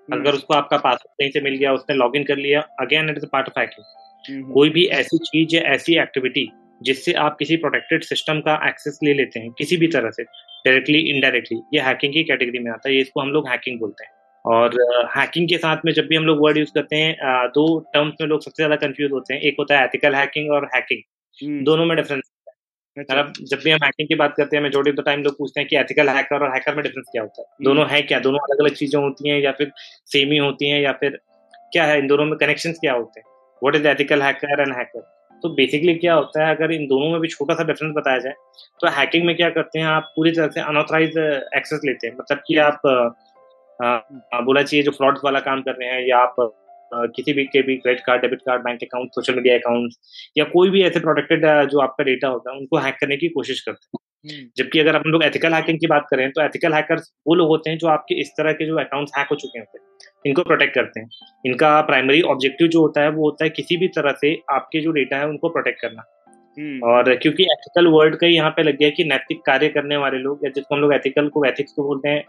अगर उसको आपका पासवर्ड कहीं से मिल गया उसने लॉग इन कर लिया again it is part of hacking कोई भी ऐसी चीज़ या ऐसी एक्टिविटी जिससे आप किसी प्रोटेक्टेड सिस्टम का एक्सेस ले लेते हैं किसी भी तरह से डायरेक्टली इनडायरेक्टली ये हैकिंग की कैटेगरी में आता है इसको हम लोग हैकिंग बोलते हैं। और हैकिंग uh, के साथ में जब भी हम लोग वर्ड यूज़ करते हैं uh, दो टर्म्स में लोग सबसे ज़्यादा कंफ्यूज होते हैं एक होता है एथिकल हैकिंग और हैकिंग हम्म। दोनों में डिफरेंस अच्छा। मतलब जब भी हम हैकिंग की बात करते हैं मेजोरिटी ऑफ़ द टाइम लोग पूछते हैं कि एथिकल हैकर और हैकर में डिफरेंस क्या होता है। हम्म। दोनों है क्या? दोनों अलग अलग चीज़ें होती हैं या फिर सेम ही होती हैं या फिर क्या है? इन दोनों में कनेक्शन क्या होते हैं? What is ethical hacker and hacker तो बेसिकली क्या होता है, अगर इन दोनों में भी छोटा सा डिफरेंस बताया जाए तो हैकिंग में क्या करते हैं आप, पूरी तरह से अनऑथराइज एक्सेस लेते हैं मतलब कि आप बोला चाहिए जो फ्रॉड वाला काम कर रहे हैं, या आप किसी भी के भी credit card debit card bank account social media account या कोई भी ऐसे प्रोटेक्टेड जो आपका डेटा होता है, उनको हैक करने की कोशिश करते हैं। जबकि अगर हम लोग एथिकल हैकिंग की बात करें तो एथिकल हैकर्स वो लोग होते हैं जो आपके इस तरह के जो अकाउंट्स हैक हो चुके होते हैं इनको प्रोटेक्ट करते हैं। इनका प्राइमरी ऑब्जेक्टिव जो होता है वो होता है किसी भी तरह से आपके जो डेटा है उनको प्रोटेक्ट करना। हम्म। और क्योंकि एथिकल वर्ड का यहाँ पे लग गया कि नैतिक कार्य करने वाले लोग या जिसको हम लोग एथिकल को एथिक्स को बोलते हैं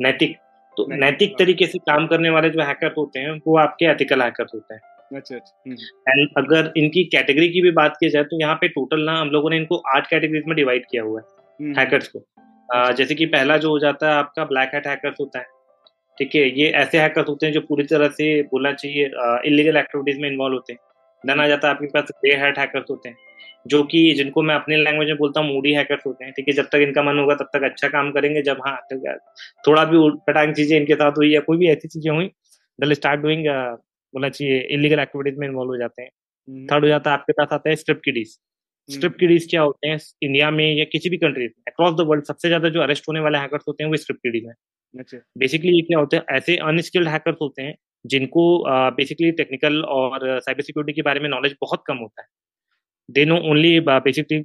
नैतिक तो नैतिक तरीके से काम करने वाले जो हैकर होते हैं वो आपके एथिकल हैकर होते हैं। अच्छा एंड अच्छा। हम्म। अगर इनकी कैटेगरी की भी बात की जाए तो यहाँ पे टोटल ना हम लोगों ने इनको आठ कैटेगरीज में डिवाइड किया हुआ है हैकर्स हम्म। को आ, जैसे कि पहला जो हो जाता है आपका ब्लैक हैट हैकर्स होता है ठीक है ये ऐसे हैकर्स होते हैं जो पूरी तरह से बोलना चाहिए इलीगल एक्टिविटीज़ में इन्वॉल्व होते हैं देन आ जाता है आपके पास ग्रे हैट हैकर्स होते हैं जो कि जिनको मैं अपने लैंग्वेज में बोलता हूँ मूडी हैकर्स होते हैं ठीक है जब तक इनका मन होगा तब तक अच्छा काम करेंगे जब हाँ थोड़ा भी उटपटांग चीज़ें इनके साथ हुई या कोई भी ऐसी चीज़ें हुई दल स्टार्ट डूइंग बोलना चाहिए इलीगल एक्टिविटीज़ में इन्वॉल्व हो जाते हैं। थर्ड हम्म। हो जाता है आपके पास आता है स्ट्रिप किडीज स्ट्रिप किडीज क्या होते हैं? इंडिया में या किसी भी कंट्री में अक्रॉस द वर्ल्ड सबसे ज़्यादा जो अरेस्ट होने वाले हैकर्स होते हैं वो स्ट्रिप किडीज हैं। बेसिकली ये क्या होते हैं? ऐसे अनस्किल्ड हैकर्स होते हैं जिनको बेसिकली टेक्निकल और साइबर सिक्योरिटी के बारे में नॉलेज बहुत कम होता है। They know only basically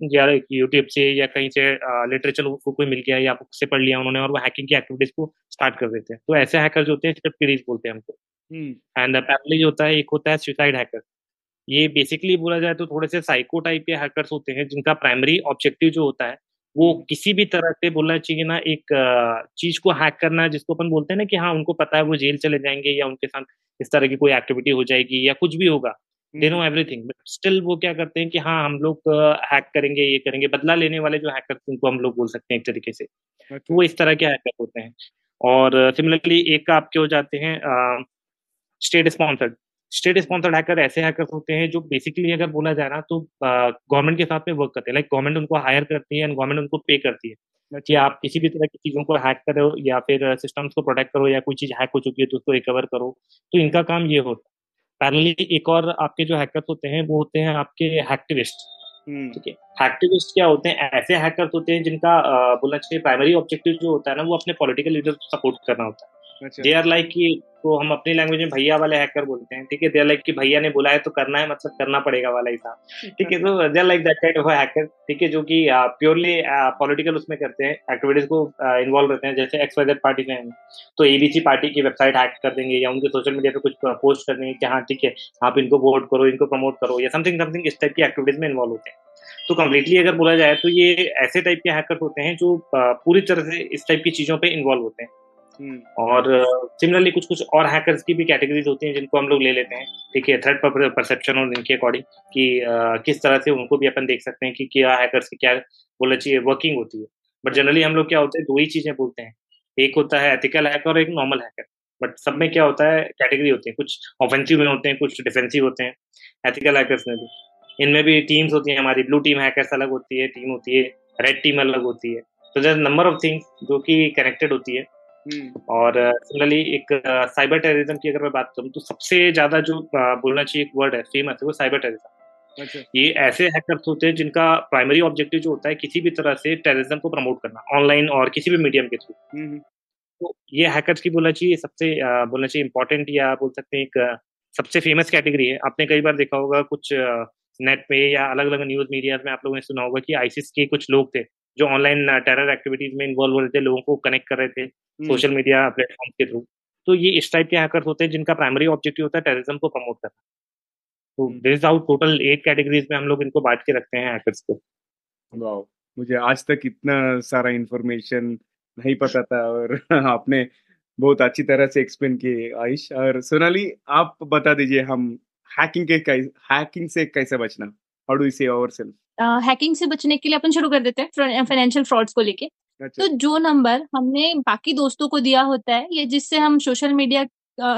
YouTube से या कहीं से लिटरेचर को कोई मिल गया या बुक से पढ़ लिया उन्होंने और वो हैकिंग की एक्टिविटीज़ को स्टार्ट कर देते हैं। तो ऐसे हैकर जो होते हैं स्क्रिप्ट सीरीज़ बोलते हैं हमको। एंड पैरली जो होता है एक होता है सुसाइड हैकर ये बेसिकली बोला जाए तो थोड़े से साइको टाइप के हैकर्स होते हैं जिनका प्राइमरी ऑब्जेक्टिव जो होता है वो हम्म। किसी भी तरह से बोलना चाहिए ना एक चीज़ को हैक करना है जिसको अपन बोलते हैं ना कि हाँ उनको पता है वो जेल चले जाएँगे या उनके साथ इस तरह की कोई एक्टिविटी हो जाएगी या कुछ भी होगा। They know everything but still वो क्या करते हैं कि हाँ हम लोग हैक करेंगे ये करेंगे बदला लेने वाले जो हैकर उनको हम लोग बोल सकते हैं एक तरीके से अच्छा। तो वो इस तरह के हैकर होते हैं। और सिमिलरली एक आपके हो जाते हैं state sponsored state sponsored hacker ऐसे हैकर होते हैं जो बेसिकली अगर बोला जाए ना तो गवर्नमेंट के साथ में वर्क करते हैं। लाइक गवर्नमेंट उनको हायर करती है एंड गवर्नमेंट उनको पे करती है कि अच्छा। आप किसी भी तरह की चीज़ों को हैक करो या फिर सिस्टम्स को प्रोटेक्ट करो या कोई चीज़ हैक हो चुकी है तो उसको रिकवर करो। तो इनका काम ये होता है पैरेलली एक और आपके जो हैकर्स होते हैं वो होते हैं आपके हैक्टिविस्ट हम्म। ठीक है? हैक्टिविस्ट क्या होते हैं? ऐसे हैकर्स होते हैं जिनका बोला बोलना चाहिए प्राइमरी ऑब्जेक्टिव जो होता है ना वो अपने पॉलिटिकल लीडर को सपोर्ट करना होता है। दे आर लाइक कि तो हम अपनी लैंग्वेज में भैया वाले हैकर बोलते हैं ठीक है? दे आर लाइक कि भैया ने बुलाया तो करना है मतलब करना पड़ेगा वाला ही था। ठीक है तो they are like that kind of hacker ठीक है? जो कि प्योरली पॉलिटिकल उसमें करते हैं एक्टिविटीज़ को इन्वॉल्व रहते हैं जैसे एक्स वाई पार्टी में हैं, तो एबीसी पार्टी की वेबसाइट हैक कर देंगे या उनके सोशल मीडिया पे कुछ पोस्ट कर देंगे कि हाँ ठीक है आप इनको वोट करो इनको प्रमोट करो या समथिंग समथिंग इस टाइप की एक्टिविटीज़ में इन्वॉल्व होते हैं। तो कम्प्लीटली अगर बोला जाए तो ये ऐसे टाइप के हैकर होते हैं जो पूरी तरह से इस टाइप की चीज़ों पे इन्वॉल्व होते हैं। और सिमिलरली कुछ कुछ और हैकर्स की भी कैटेगरीज होती हैं जिनको हम लोग ले लेते हैं। ठीक है थ्रेड परसेप्शन और इनके अकॉर्डिंग कि किस तरह से उनको भी अपन देख सकते हैं कि क्या हैकर्स की क्या बोलना चाहिए वर्किंग होती है। बट जनरली हम लोग क्या होते हैं, दो ही चीज़ें बोलते हैं। एक होता है एथिकल हैकर और एक नॉर्मल हैकर बट सब में क्या होता है कैटेगरी होती है। कुछ ऑफेंसिव में होते हैं, कुछ डिफेंसिव होते हैं एथिकल हैकर्स में भी। इनमें भी टीम्स होती हैं हमारी ब्लू टीम हैकर्स अलग होती है टीम होती है रेड टीम अलग होती है। तो देर नंबर ऑफ़ थिंग्स जो कि कनेक्टेड होती है। हम्म और सिमिलरली एक साइबर टेररिज्म की अगर मैं बात करूँ तो सबसे ज़्यादा जो बोलना चाहिए एक वर्ड है फ़ेमस है वो साइबर टेररिज्म अच्छा। ये ऐसे हैकर्स होते हैं जिनका प्राइमरी ऑब्जेक्टिव जो होता है किसी भी तरह से टेररिज्म को प्रमोट करना ऑनलाइन और किसी भी मीडियम के थ्रू हम्म तो ये हैकर्स की बोलना चाहिए सबसे बोलना चाहिए इंपॉर्टेंट या बोल सकते हैं एक सबसे फ़ेमस कैटेगरी है। आपने कई बार देखा होगा कुछ नेट पे या अलग अलग न्यूज़ मीडिया में आप लोगों ने सुना होगा कि आईसिस के कुछ लोग थे। जो ऑनलाइन टेरर एक्टिविटीज़ में इन्वॉल्व हो रहे थे लोगों को कनेक्ट कर रहे थे सोशल मीडिया प्लेटफॉर्म के थ्रू तो ये इस टाइप के हैकर्स होते हैं जिनका प्राइमरी ऑब्जेक्टिव होता है टेररिज्म को प्रमोट करना। तो। This out total eight categories में हम लोग इनको बांट के रखते हैं हैकर्स को। मुझे आज तक इतना सारा इंफॉर्मेशन नहीं पता था और (laughs) आपने बहुत अच्छी तरह से एक्सप्लेन किए। आयुष और सोनाली आप बता दीजिए हम हैकिंग के हैकिंग से कैसे बचना? हाउ डू से आवर सेल्फ हैकिंग से बचने के लिए अपन शुरू कर देते हैं फाइनेंशियल फ्रॉड्स को लेके। अच्छा। तो जो नंबर हमने बाकी दोस्तों को दिया होता है या जिससे हम सोशल मीडिया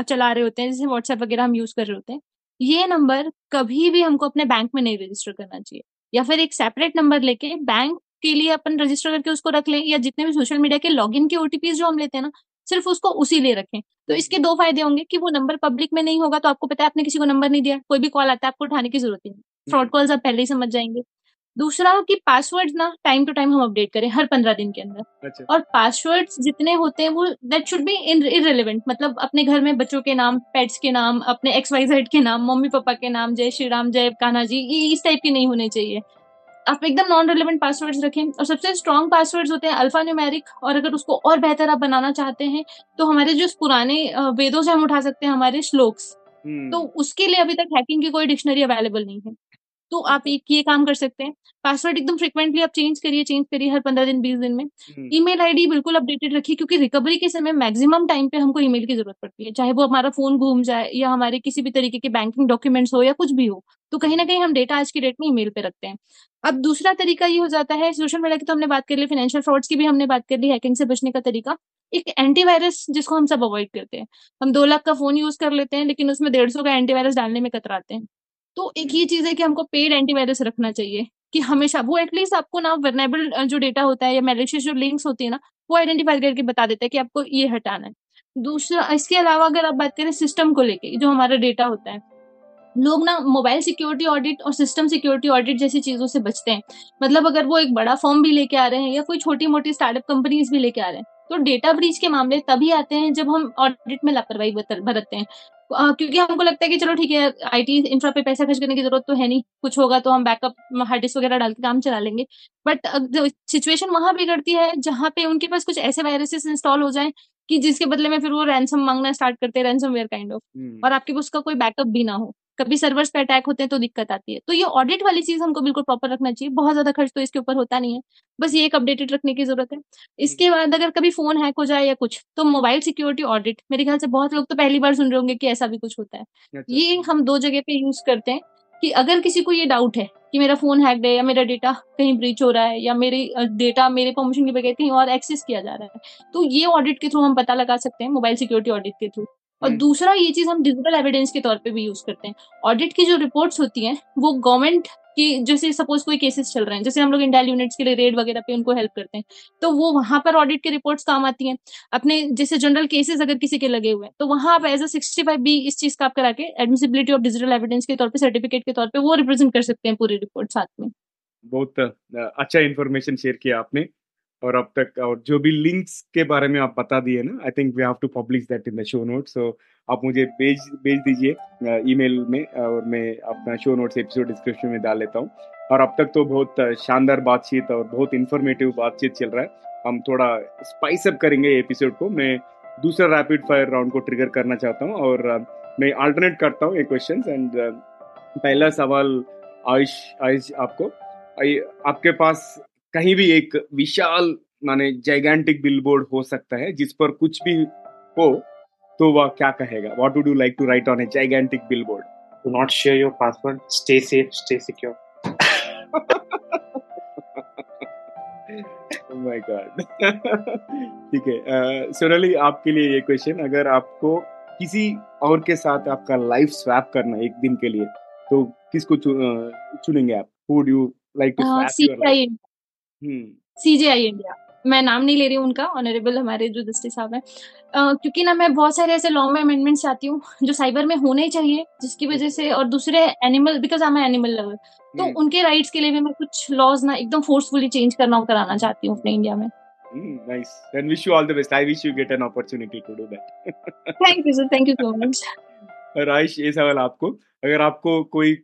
चला रहे होते हैं जैसे व्हाट्सएप वगैरह हम यूज़ कर रहे होते हैं ये नंबर कभी भी हमको अपने बैंक में नहीं रजिस्टर करना चाहिए। या फिर एक सेपरेट नंबर लेके बैंक के लिए अपन रजिस्टर करके उसको रख लें या जितने भी सोशल मीडिया के लॉग इन के ओटीपीज जो हम लेते हैं ना सिर्फ़ उसको उसी लिए रखें। तो इसके दो फ़ायदे होंगे कि वो नंबर पब्लिक में नहीं होगा तो आपको पता है आपने किसी को नंबर नहीं दिया कोई भी कॉल आता है आपको उठाने की ज़रूरत ही नहीं। फ्रॉड कॉल्स आप पहले ही समझ जाएँगे। दूसरा कि पासवर्ड ना टाइम टू टाइम हम अपडेट करें हर पंद्रह दिन के अंदर। अच्छा। और पासवर्ड जितने होते हैं वो दैट शुड बी इनरिलेवेंट मतलब अपने घर में बच्चों के नाम पेट्स के नाम अपने एक्स वाई जेड के नाम मम्मी पापा के नाम जय श्री राम जय कान्हा जी ये इस टाइप के नहीं होने चाहिए। आप एकदम नॉन रिलेवेंट पासवर्ड्स रखें और सबसे स्ट्रॉन्ग पासवर्ड्स होते हैं अल्फ़ा न्यूमेरिक और अगर उसको और बेहतर आप बनाना चाहते हैं तो हमारे जो पुराने वेदों से हम उठा सकते हैं हमारे श्लोक्स। हम्म। तो उसके लिए अभी तक हैकिंग की कोई डिक्शनरी अवेलेबल नहीं है। तो आप एक ये काम कर सकते हैं। पासवर्ड एकदम फ्रिक्वेंटली आप चेंज करिए चेंज करिए हर पंद्रह दिन बीस दिन में। हम्म, ईमेल आईडी बिल्कुल अपडेटेड रखिए क्योंकि रिकवरी के समय मैक्सिमम टाइम पे हमको ईमेल की ज़रूरत पड़ती है। चाहे वो हमारा फ़ोन घूम जाए या हमारे किसी भी तरीके के बैंकिंग डॉक्यूमेंट्स हो या कुछ भी हो तो कहीं ना कहीं हम डेटा आज की डेट में ईमेल पे रखते हैं। अब दूसरा तरीका ये हो जाता है सोशल मीडिया की तो हमने बात कर ली फाइनेंशियल फ्रॉड्स की भी हमने बात कर ली हैकिंग से बचने का तरीका। एक एंटीवायरस जिसको हम सब अवॉइड करते हैं। हम दो लाख का फ़ोन यूज़ कर लेते हैं लेकिन उसमें डेढ़ सौ का एंटीवायरस डालने में कतराते हैं। तो एक ये चीज़ है कि हमको पेड एंटीवायरस रखना चाहिए कि हमेशा वो एटलीस्ट आपको ना वर्नेबल जो डेटा होता है या मेलिशियस जो लिंक्स होती है ना, वो आइडेंटिफाई करके बता देता है कि आपको ये हटाना है। दूसरा, इसके अलावा अगर आप बात करें सिस्टम को लेके, जो हमारा डेटा होता है, लोग ना मोबाइल सिक्योरिटी ऑडिट और सिस्टम सिक्योरिटी ऑडिट जैसी चीज़ों से बचते हैं। मतलब अगर वो एक बड़ा फॉर्म भी लेके आ रहे हैं या कोई छोटी मोटी स्टार्टअप कंपनीज़ भी लेके आ रहे हैं तो डेटा ब्रीच के मामले तभी आते हैं जब हम ऑडिट में लापरवाही बरतते हैं। क्योंकि हमको लगता है कि चलो ठीक है आईटी इंफ्रा पे पैसा खर्च करने की ज़रूरत तो है नहीं कुछ होगा तो हम बैकअप हार्ड डिस्क वगैरह डाल के काम चला लेंगे। बट सिचुएशन वहाँ बिगड़ती है जहाँ पे उनके पास कुछ ऐसे वायरसेस इंस्टॉल हो जाए कि जिसके बदले में फिर वो रैनसम मांगना स्टार्ट करते हैं रैनसम वेयर काइंड ऑफ़ और आपके पास उसका कोई बैकअप भी ना हो। कभी सर्वर्स पे अटैक होते हैं तो दिक्कत आती है। तो ये ऑडिट वाली चीज़ हमको बिल्कुल प्रॉपर रखना चाहिए। बहुत ज़्यादा खर्च तो इसके ऊपर होता नहीं है। बस ये एक अपडेटेड रखने की ज़रूरत है। इसके बाद अगर कभी फ़ोन हैक हो जाए या कुछ तो मोबाइल सिक्योरिटी ऑडिट मेरे ख्याल से बहुत लोग तो पहली बार सुन रहे होंगे कि ऐसा भी कुछ होता है। अच्छा ये हम दो जगह पे यूज़ करते हैं कि अगर किसी को ये डाउट है कि मेरा फ़ोन हैक्ड है या मेरा डेटा कहीं ब्रीच हो रहा है या मेरे डेटा मेरे परमिशन के बगैर कहीं और एक्सेस किया जा रहा है तो ये ऑडिट के थ्रू हम पता लगा सकते हैं मोबाइल सिक्योरिटी ऑडिट के थ्रू और हम्म। दूसरा ये चीज़ हम डिजिटल एविडेंस के तौर पे भी यूज़ करते हैं। ऑडिट की जो रिपोर्ट्स होती हैं वो गवर्नमेंट की जैसे सपोज़ कोई केसेस चल रहे हैं जैसे हम लोग इंटेल यूनिट्स के लिए रेड वगैरह पे उनको हेल्प करते हैं तो वो वहाँ पर ऑडिट की रिपोर्ट्स काम आती हैं। अपने जैसे जनरल केसेस अगर किसी के लगे हुए हैं तो वहाँ आप as a sixty five B इस चीज़ का आप करा के एडमिसिबिलिटी ऑफ़ डिजिटल एविडेंस के तौर पे सर्टिफिकेट के तौर पर वो रिप्रेजेंट कर सकते हैं पूरी रिपोर्ट साथ में। बहुत अच्छा इन्फॉर्मेशन शेयर किया आपने। और अब तक, और जो भी लिंक्स के बारे में आप बता दिए ना I think we have to publish that in the show note so आप मुझे भेज भेज दीजिए ईमेल में, और मैं अपना शो नोट्स एपिसोड डिस्क्रिप्शन में डाल लेता हूँ। और अब तक तो बहुत शानदार बातचीत और बहुत इन्फॉर्मेटिव बातचीत चल रहा है। हम थोड़ा स्पाइस अप करेंगे एपिसोड को। मैं दूसरा रैपिड फायर राउंड को ट्रिगर करना चाहता हूँ और मैं अल्टरनेट करता हूँ ये क्वेश्चन एंड पहला सवाल आयुष आयुष आपको आपके पास कहीं भी एक विशाल माने जाइगेंटिक बिलबोर्ड हो सकता है जिस पर कुछ भी हो तो वह क्या कहेगा what would you like to write on a gigantic billboard Do not share your password. Stay safe. Stay secure. (laughs) My god (laughs) ठीक है सोनाली आपके लिए ये क्वेश्चन अगर आपको किसी और के साथ आपका लाइफ स्वैप करना एक दिन के लिए तो किसको चु, चुनेंगे आप who would you like to swap your life CGI India मैं नाम नहीं ले रही हूँ उनका ऑनरेबल हमारे जो जस्टिस साहब हैं। अ, क्योंकि ना मैं बहुत सारे ऐसे लॉ में अमेंडमेंट्स चाहती हूँ जो साइबर में होने चाहिए जिसकी वजह से और दूसरे animal because I am animal lover तो हम्म, उनके राइट्स के लिए भी मैं कुछ लॉज ना एकदम फोर्सफुली चेंज करना कराना चाहती हूँ अपने इंडिया में। Hmm, nice. Then wish you all the best. I wish you get an opportunity to do that. Thank you sir thank you so much और आयुष ये सवाल आपको अगर आपको कोई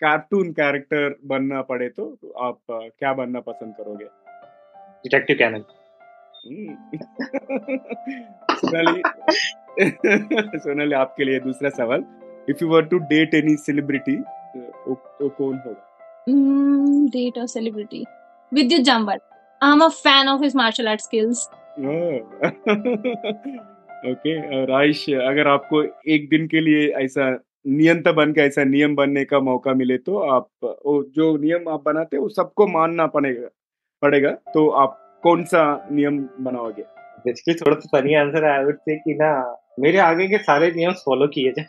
कार्टून कैरेक्टर बनना पड़े तो आप अ, क्या बनना पसंद करोगे? Detective Cannon. हम्म। (laughs) सोनाली। (laughs) सोनाली आपके लिए दूसरा सवाल। If you were to date any celebrity तो कौन होगा? डेट और celebrity Vidyut Jamwal. I am a fan of his martial art skills okay और आयुष अगर आपको एक दिन के लिए ऐसा नियंता बन के ऐसा नियम बनने का मौका मिले तो आप वो जो नियम आप बनाते हो वो सबको मानना पड़ेगा पड़ेगा तो आप कौन सा नियम बनाओगे? बेसिकली थोड़ा सा फनी आंसर है आई वुड से कि ना मेरे आगे के सारे नियम फॉलो किए जाए।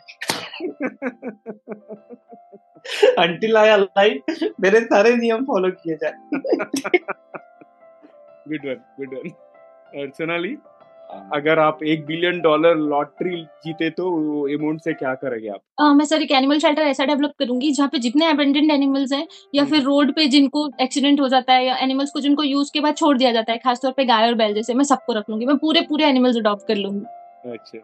अंटिल आई अलाइव मेरे सारे नियम फॉलो किए जाए। गुड वन गुड वन और सोनाली? अगर आप एक बिलियन डॉलर लॉटरी जीते तो अमाउंट से क्या करेंगे आप? अ, मैं सर एक एनिमल शेल्टर ऐसा डेवलप करूँगी जहाँ पे जितने अबेंडेंट एनिमल्स हैं या हम्म। फिर रोड पे जिनको एक्सीडेंट हो जाता है या एनिमल्स को जिनको यूज़ के बाद छोड़ दिया जाता है खासतौर पे गाय और बैल जैसे मैं सबको रख लूँगी मैं पूरे पूरे एनिमल्स अडॉप्ट कर लूँगी। अच्छा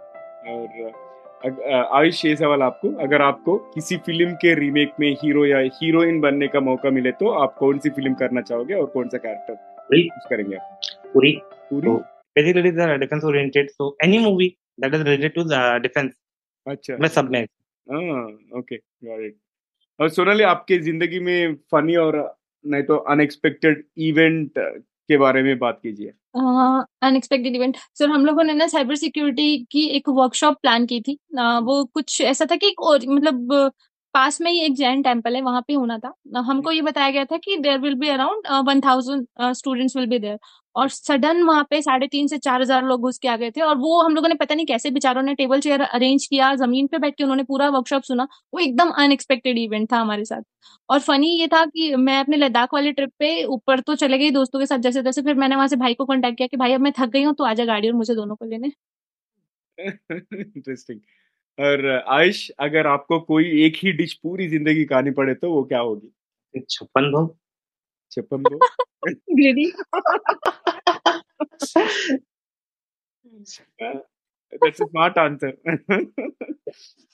और आयुष ये सवाल आपको अगर आपको किसी फ़िल्म के रीमेक में हीरो या हीरोइन बनने का मौका मिले तो आप कौन सी फ़िल्म करना चाहोगे और कौन सा कैरेक्टर वही करेंगे आप? पूरी। पूरी तो basically is defence oriented so any movie that is related to defence अच्छा। मैं सब में हाँ। ओके गॉट इट और सोनाली आपके ज़िंदगी में फनी और नहीं तो अनएक्सपेक्टेड इवेंट के बारे में बात कीजिए। अनएक्सपेक्टेड इवेंट सर हम लोगों ने ना साइबर सिक्योरिटी की एक वर्कशॉप प्लान की थी। अ, वो कुछ ऐसा था कि एक और मतलब पास में ही एक जैन टेंपल है, वहाँ पे होना था। हमको ये बताया गया था कि there will be around one thousand students will be there और सडन वहाँ पे साढ़े तीन से चार हज़ार लोग घुस के आ गए थे और वो हम लोगों ने पता नहीं कैसे बेचारों ने टेबल चेयर अरेंज किया, ज़मीन पे बैठ के उन्होंने पूरा वर्कशॉप सुना, वो एकदम अनएक्सपेक्टेड इवेंट था हमारे साथ। और फनी ये था कि मैं अपने लद्दाख वाले ट्रिप पे ऊपर तो चले गई दोस्तों के साथ जैसे तैसे फिर मैंने वहाँ से भाई को कॉन्टेक्ट किया कि भाई अब मैं थक गई हूँ तो आजा गाड़ी और मुझे दोनों को लेने। (laughs) इंटरेस्टिंग और आयुष अगर आपको कोई एक ही डिश पूरी ज़िंदगी खानी पड़े तो वो क्या होगी? छप्पन भोग। छप्पन दैट्स (laughs) अ स्मार्ट आंसर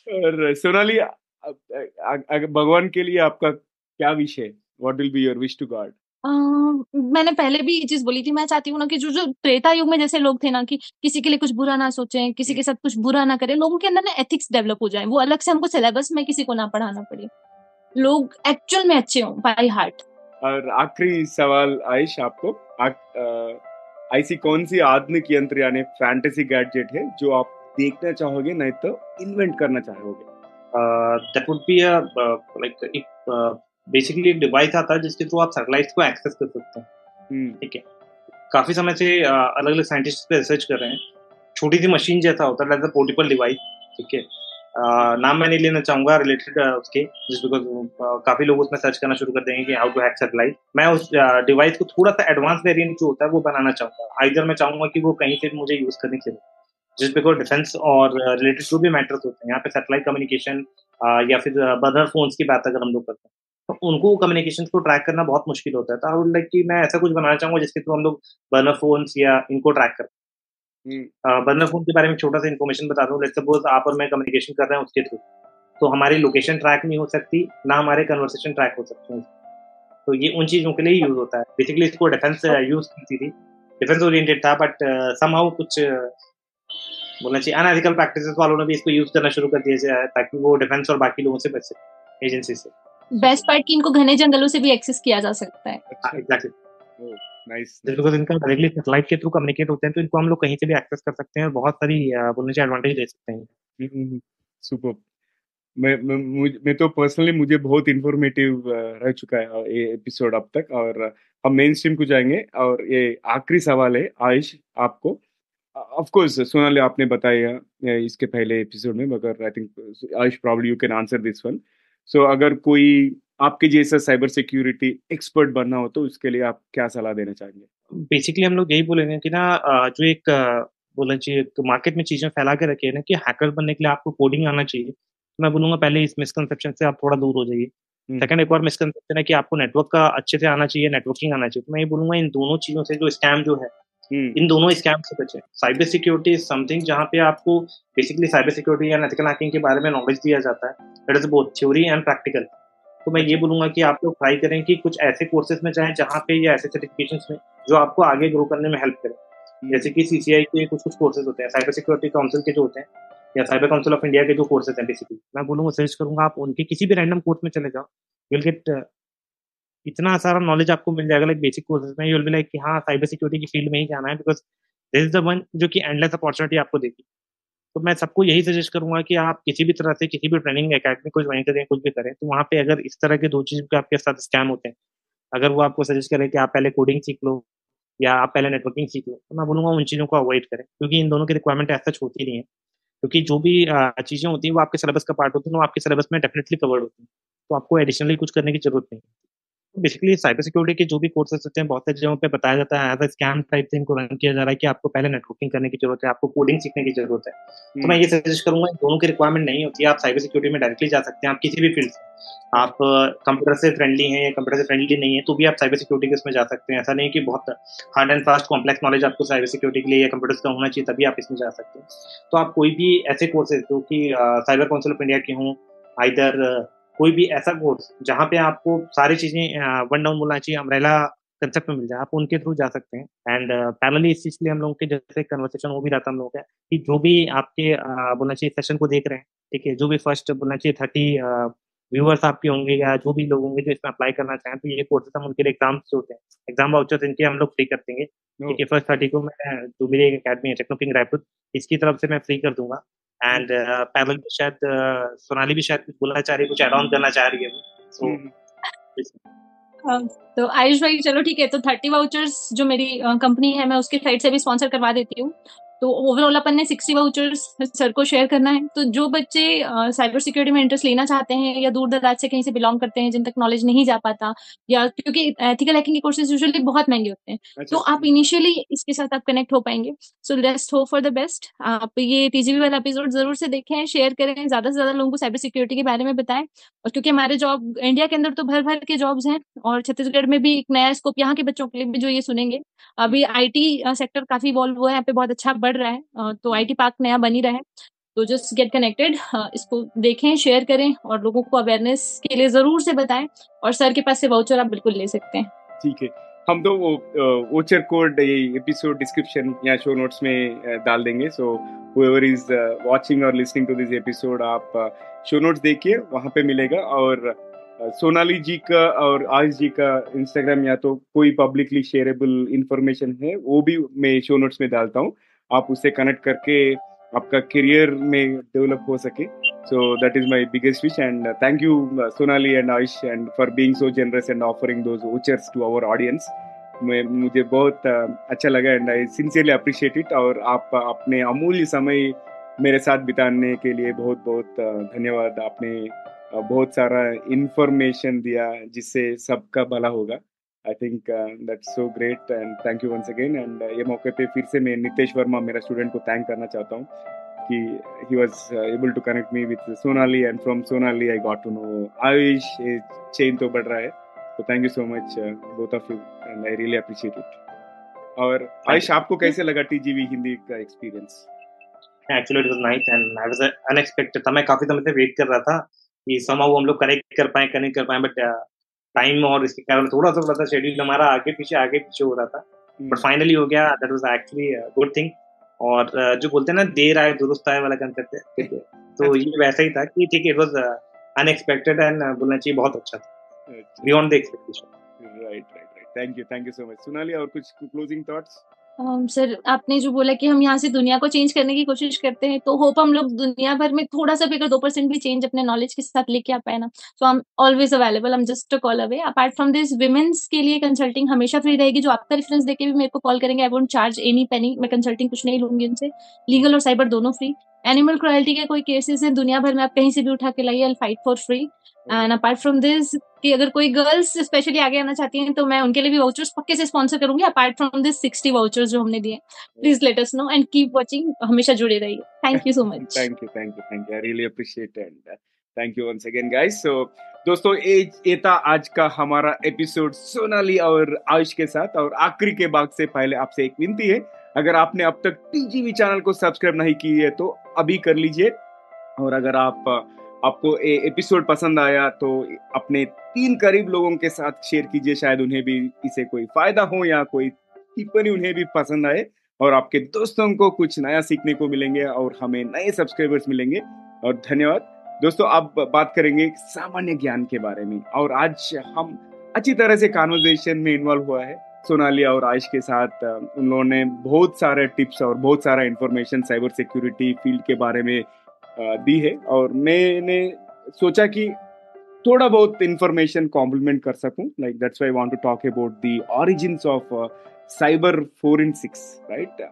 और सोनाली अगर भगवान के लिए आपका क्या विश है? What will be your wish to God मैंने पहले भी ये चीज़ बोली थी मैं चाहती हूँ ना कि जो जो त्रेता युग में जैसे लोग थे ना कि किसी के लिए कुछ बुरा ना सोचें किसी के साथ कुछ बुरा ना करें लोगों के अंदर ना एथिक्स डेवलप हो जाए। वो अलग से हमको सिलेबस में किसी को ना पढ़ाना पड़े। लोग एक्चुअल में अच्छे हों बाई हार्ट और आखिरी सवाल आयुष आपको? ऐसी कौन सी आधुनिक यंत्र यानी फैंटेसी गैजेट है जो आप देखना चाहोगे नहीं तो इन्वेंट करना चाहोगे? दैट वुड बी लाइक एक बेसिकली एक डिवाइस आता है जिसके थ्रू आप सैटेलाइट को एक्सेस कर सकते हैं। हम्म। ठीक है। काफ़ी समय से अलग अलग साइंटिस्ट पे रिसर्च कर रहे हैं। छोटी सी मशीन जैसा होता है लाइक पोर्टेबल डिवाइस ठीक है। नाम मैं नहीं लेना चाहूँगा रिलेटेड उसके जिस बिकॉज़ काफ़ी लोग उसमें सर्च करना शुरू कर देंगे कि हाउ टू हैक सैटेलाइट मैं उस डिवाइस को थोड़ा सा एडवांस वेरिएंट जो होता है वो बनाना चाहूँगा। आइधर मैं चाहूँगा कि वो कहीं से मुझे यूज़ करनी चाहिए जिस बिकॉज़ डिफेंस और रिलेटेड जो भी मैटर्स होते हैं यहाँ पे सैटेलाइट कम्युनिकेशन या फिर बदर फोन्स की बात अगर हम लोग करते हैं। उनको कम्युनिकेशन को ट्रैक करना बहुत मुश्किल होता है। तो आई वुड लाइक कि मैं ऐसा कुछ बनाना चाहूँगा जिसके थ्रू हम लोग बर्नर फोन्स या इनको ट्रैक कर बर्नर फ़ोन के बारे में छोटा सा इन्फॉर्मेशन बता दूँ। लेट्स सपोज़ आप और मैं कम्युनिकेशन कर रहे हैं उसके थ्रू। तो हमारी लोकेशन ट्रैक नहीं हो सकती ना हमारे कन्वर्सेशन ट्रैक हो सकते हैं। तो ये उन चीज़ों के लिए यूज़ होता है। बेसिकली इसको डिफेंस यूज़ की थी। डिफेंस ओरिएंटेड था बट समहाउ कुछ बोलना चाहिए अनएथिकल प्रैक्टिस वालों ने भी इसको यूज़ करना शुरू कर दिया ताकि वो डिफेंस और बाकी लोगों से बच सके एजेंसी से। बेस्ट पार्ट की इनको घने जंगलों से भी एक्सेस किया जा सकता है। एग्जैक्टली नाइस बिकॉज़ इनका डायरेक्टली सैटेलाइट के थ्रू कम्युनिकेट होते हैं तो इनको हम लोग कहीं से भी एक्सेस कर सकते हैं और बहुत सारी बोलने से एडवांटेज ले सकते हैं। सुपर मैं मैं, मैं तो पर्सनली मुझे बहुत इंफॉर्मेटिव रह चुका है ये एपिसोड अब तक और हम मेन स्ट्रीम को जाएँगे और ये आखिरी सवाल है आयुष आपको। ऑफ़ कोर्स सोनाली आपने बताया इसके पहले एपिसोड में मगर I think Ayush probably you can answer this one so so, अगर कोई आपके जैसा साइबर सिक्योरिटी एक्सपर्ट बनना हो तो उसके लिए आप क्या सलाह देना चाहेंगे बेसिकली हम लोग यही बोलेंगे कि ना जो एक बोलना चाहिए तो मार्केट में चीज़ें फैला के रखे ना कि हैकर बनने के लिए आपको कोडिंग आना चाहिए तो मैं बोलूँगा पहले इस मिसकनसेप्शन से आप थोड़ा दूर हो जाइए सेकंड हम्म। एक और मिसकंसेप्शन है कि आपको नेटवर्क का अच्छे से आना चाहिए नेटवर्किंग आना चाहिए तो मैं ये बोलूँगा इन दोनों चीज़ों से जो स्कैम जो है। इन दोनों स्कैम से बचे। साइबर सिक्योरिटी इज़ समथिंग जहाँ पे आपको बेसिकली साइबर सिक्योरिटी या एथिकल हैकिंग के बारे में नॉलेज दिया जाता है। That is both theory and practical तो मैं ये बोलूँगा कि आप लोग ट्राई करें कि कुछ ऐसे कोर्सेज में जाएँ जहाँ पे या ऐसे सर्टिफिकेशन में जो आपको आगे ग्रो करने में हेल्प करें। हम्म। जैसे कि सीसीआई के कुछ कुछ कोर्सेज होते हैं साइबर सिक्योरिटी काउंसिल के जो होते हैं या साइबर काउंसिल ऑफ़ इंडिया के जो कोर्सेज हैं बेसिकली मैं बोलूँगा सर्च करूँगा आप उनके किसी भी रैंडम कोर्स में चले जाओ। विल गेट इतना सारा नॉलेज आपको मिल जाएगा लाइक बेसिक कोर्सेज में यू विल लाइक हाँ साइबर सिक्योरिटी की फ़ील्ड में ही जाना है because this is the one जो कि एंडलेस अपॉर्चुनिटी आपको देगी। तो मैं सबको यही सजेस्ट करूँगा कि आप किसी भी तरह से किसी भी ट्रेनिंग अकेडमी कुछ वहीं करें, कुछ भी करें तो वहाँ पे अगर इस तरह के दो चीज़ के आपके साथ स्कैम होते हैं, अगर वो आपको सजेस्ट करें कि आप पहले कोडिंग सीख लो, या आप पहले नेटवर्किंग सीख लो तो मैं बोलूँगा उन चीज़ों को अवॉइड करें, क्योंकि इन दोनों की रिक्वायरमेंट ऐसा होती नहीं है। क्योंकि जो भी चीज़ें होती हैं, वो आपके सिलेबस का पार्ट होती है, वो आपके सिलेबस में डेफिनेटली कवर्ड होती है। तो आपको एडिशनली कुछ करने की ज़रूरत नहीं बेसिकली साइबर सिक्योरिटी के जो भी कोर्सेज होते हैं बहुत सारी जगहों पे बताया जाता है एज स्कैम टाइप से इनको रन किया जा रहा है कि आपको पहले नेटवर्किंग करने की ज़रूरत है आपको कोडिंग सीखने की ज़रूरत है। तो मैं ये सजेस्ट करूँगा दोनों की रिक्वायरमेंट नहीं होती है आप साइबर सिक्योरिटी में डायरेक्टली जा सकते हैं आप किसी भी फ़ील्ड से। आप कंप्यूटर से फ्रेंडली हैं या कंप्यूटर से फ्रेंडली नहीं है तो भी आप साइबर सिक्योरिटी के इसमें जा सकते हैं। ऐसा नहीं कि बहुत hard and fast complex knowledge आपको साइबर सिक्योरिटी के लिए या कंप्यूटर का होना चाहिए तभी आप इसमें जा सकते हैं। तो आप कोई भी ऐसे कोर्सेज जो कि साइबर काउंसिल ऑफ़ इंडिया के हों आइदर कोई भी ऐसा कोर्स जहाँ पे आपको सारी चीज़ें वन डाउन बोलना चाहिए अमरेला कंसेप्ट में मिल जाए, आप उनके थ्रू जा सकते हैं। एंड पैनली इस चीज़ के लिए हम लोगों के जैसे कन्वर्सेशन वो भी रहता हम लोगों का, कि जो भी आपके बोलना चाहिए सेशन को देख रहे हैं, ठीक है? जो भी फ़र्स्ट बोलना चाहिए थर्टी व्यूअर्स आपके होंगे या जो भी लोग होंगे जो इसमें अप्लाई करना चाहें तो ये कोर्सेज हम उनके लिए एग्ज़ाम्स होते हैं एग्ज़ाम वाउचर्स इनके हम लोग फ्री कर देंगे। ठीक फ़र्स्ट थर्टी को मैं जो मेरी एक अकेडमी है टेक्नोपिंग रायपुर इसकी तरफ़ से मैं फ्री कर दूँगा। एंड पैनल uh, भी शायद uh, सोनाली भी शायद कुछ बोलना चाह रही है कुछ एड ऑन करना चाह रही है सो हाँ, तो आयुष भाई चलो ठीक है तो थर्टी वाउचर्स जो मेरी कंपनी uh, है मैं उसके साइड से भी स्पॉन्सर करवा देती हूँ। तो ओवरऑल अपन ने सिक्सटी वाउचर्स सर को शेयर करना है। तो जो बच्चे साइबर सिक्योरिटी में इंटरेस्ट लेना चाहते हैं या दूर दराज से कहीं से बिलोंग करते हैं जिन तक नॉलेज नहीं जा पाता या क्योंकि एथिकल हैकिंग के कोर्सेज यूजुअली बहुत महँगे होते हैं। अच्छा, तो आप इनिशियली इसके साथ आप कनेक्ट हो पाएँगे। So let's hope for the best आप ये टीजीवी वाला एपिसोड ज़रूर से देखें शेयर करें ज़्यादा से ज़्यादा लोगों को साइबर सिक्योरिटी के बारे में बताएँ। और क्योंकि हमारे जॉब इंडिया के अंदर तो भर भर के जॉब्स हैं और छत्तीसगढ़ में भी एक नया स्कोप यहाँ के बच्चों के लिए भी जो ये सुनेंगे। अभी आईटी सेक्टर काफ़ी इवॉल्व हुआ है यहाँ पे बहुत अच्छा बढ़ रहा है तो आईटी पार्क नया बनी रहे तो जस्ट गेट कनेक्टेड इसको देखें शेयर करें और लोगों को अवेयरनेस के लिए ज़रूर से बताएँ और सर के पास से वाउचर आप बिल्कुल ले सकते हैं। ठीक है हम तो वो वोचर कोड ये एपिसोड डिस्क्रिप्शन या शो नोट्स में डाल देंगे सो whoever इज़ वाचिंग और लिसनिंग टू दिस एपिसोड आप शो नोट्स देखिए वहाँ पे मिलेगा और सोनाली जी का और आयुष जी का इंस्टाग्राम या तो कोई पब्लिकली शेयरेबल इंफॉर्मेशन है वो भी मैं शो नोट्स में डालता हूँ। आप उससे कनेक्ट करके आपका करियर में डेवलप हो सके। So that is my biggest wish and thank you Sonali and Ayush and for being so generous and offering those vouchers to our audience मैं मुझे बहुत uh, अच्छा लगा and I sincerely appreciate it और आप अपने अमूल्य समय मेरे साथ बिताने के लिए बहुत बहुत uh, धन्यवाद। आपने uh, बहुत सारा इंफॉर्मेशन दिया जिससे सबका भला होगा। I think that's so great and thank you once again and ये मौके पे फिर से मैं नितेश वर्मा मेरा स्टूडेंट को थैंक करना चाहता हूँ कि was uh, able to connect me with Sonali and from Sonali I got to know Ayush. chain तो बढ़ रहा है। So thank you so much uh, both of you and I really appreciate it. और आयुष आपको कैसे लगा TGV Hindi का experience actually it was nice and I was unexpected था। मैं काफ़ी समय से वेट कर रहा था कि समहाउ हम लोग कनेक्ट कर पाए कनेक्ट कर पाए बट टाइम और इसके कारण थोड़ा सा थोड़ा सा शेड्यूल हमारा आगे पीछे आगे पीछे हो रहा था। बट फाइनली हो गया that was actually good thing और जो बोलते हैं ना देर आए दुरुस्त आए वाला कंसेप्ट है ठीक है? तो ये वैसा ही था कि ठीक है इट वाज अनएक्सपेक्टेड एंड बोलना चाहिए बहुत अच्छा था। Beyond the expectation right right right thank you thank you so much Sonali और कुछ क्लोजिंग थॉट्स सर, आपने जो बोला कि हम यहाँ से दुनिया को चेंज करने की कोशिश करते हैं तो होप हम लोग दुनिया भर में थोड़ा सा भी अगर दो परसेंट भी चेंज अपने नॉलेज के साथ लेके आ पाए ना तो हम ऑलवेज अवेलेबल हम just call away apart from this women's के लिए कंसल्टिंग हमेशा फ्री रहेगी. जो आपका रेफरेंस देके भी मेरे को कॉल करेंगे I won't charge any penny मैं कंसल्टिंग कुछ नहीं लूँगी उनसे. लीगल और साइबर दोनों फ्री एनिमल क्रुएल्टी के कोई केसेस हैं दुनिया भर में आप कहीं से भी उठा के लाइए I fight for free and apart from this कि अगर कोई गर्ल्स स्पेशली आगे आना चाहती हैं तो मैं उनके लिए भी वाउचर्स पक्के से स्पॉन्सर करूँगी। Apart from this sixty vouchers जो हमने दिए please let us know and keep watching हमेशा जुड़े रहिए. Thank you so much thank you thank you thank you I really appreciate and thank you once again guys so दोस्तों ये था आज का हमारा एपिसोड सोनाली और आयुष के साथ और आखिरी के भाग से पहले आपसे एक विनती है अगर आपने अब तक टीजीवी चैनल को सब्सक्राइब नहीं की है तो अभी कर लीजिए। और अगर आप, आपको ए एपिसोड पसंद आया तो अपने तीन करीब लोगों के साथ शेयर कीजिए। शायद उन्हें भी इसे कोई फ़ायदा हो या कोई टिप्पणी उन्हें भी पसंद आए। और आपके दोस्तों को कुछ नया सीखने को मिलेंगे और हमें नए सब्सक्राइबर्स मिलेंगे। और धन्यवाद। दोस्तों, अब बात करेंगे सामान्य ज्ञान के बारे में। और आज हम अच्छी तरह से कॉन्वर्जेशन में इन्वॉल्व हुआ है। सोनाली और आयश के साथ उन लोगों ने बहुत सारे टिप्स और बहुत सारा इंफॉर्मेशन साइबर सिक्योरिटी फ़ील्ड के बारे में दी है। और मैंने सोचा कि थोड़ा बहुत इंफॉर्मेशन कॉम्प्लीमेंट कर सकूँ। Like that's why want to talk about the origins of cyber forensics right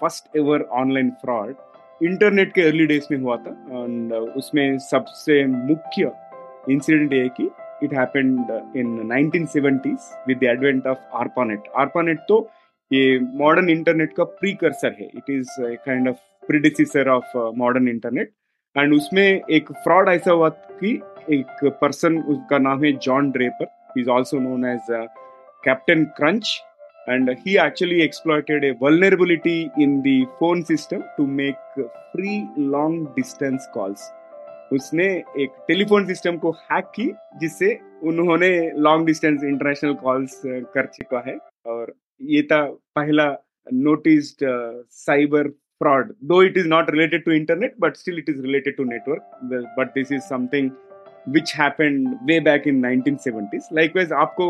first ever online fraud internet के अर्ली डेज़ में हुआ था। एंड उसमें सबसे मुख्य इंसिडेंट ये कि it happened in 1970s with the advent of ARPANET ARPANET तो ये मॉडर्न इंटरनेट का प्रीकर्सर है it is kind of predecessor of modern internet and उसमें एक फ्रॉड ऐसा हुआ कि एक पर्सन उसका नाम है John Draper is also known as Captain Crunch and he actually exploited a vulnerability in the phone system to make free long distance calls उसने एक टेलीफोन सिस्टम को हैक की, जिससे उन्होंने लॉन्ग डिस्टेंस इंटरनेशनल कॉल्स कर चुका है। और ये था पहला noticed cyber fraud though it is not related to internet, but still it is related to network. But this is something which happened way back in 1970s likewise, आपको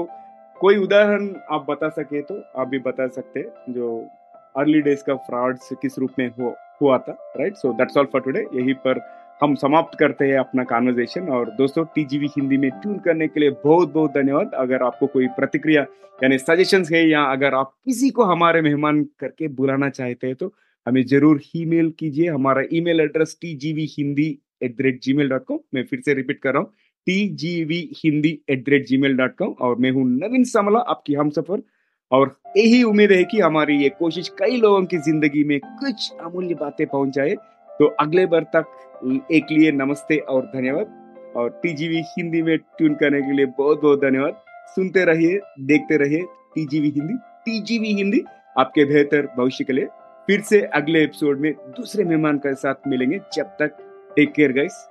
कोई उदाहरण आप बता सके तो आप भी बता सकते जो अर्ली डेज़ का फ्रॉड किस रूप में हो, हुआ था right so that's all for today यही पर हम समाप्त करते हैं अपना कॉन्वर्जेशन और दोस्तों टीजीवी हिंदी में ट्यून करने के लिए बहुत बहुत धन्यवाद। अगर आपको कोई प्रतिक्रिया यानी सजेशंस है या अगर आप किसी को हमारे मेहमान करके बुलाना चाहते हैं तो हमें ज़रूर ईमेल कीजिए। हमारा email address T G V Hindi at the rate Gmail dot com मैं फिर से रिपीट कर रहा हूँ T G V Hindi at the rate Gmail dot com और मैं हूँ नवीन समला, आपकी हम सफ़र। और यही उम्मीद है कि हमारी ये कोशिश कई लोगों की ज़िंदगी में कुछ अमूल्य बातें पहुँचाए। तो अगले बार तक एक लिए नमस्ते और धन्यवाद। और टीजीवी हिंदी में ट्यून करने के लिए बहुत बहुत धन्यवाद। सुनते रहिए, देखते रहिए टीजीवी हिंदी। टीजीवी हिंदी आपके बेहतर भविष्य के लिए। फिर से अगले एपिसोड में दूसरे मेहमान के साथ मिलेंगे। जब तक टेक केयर गाइस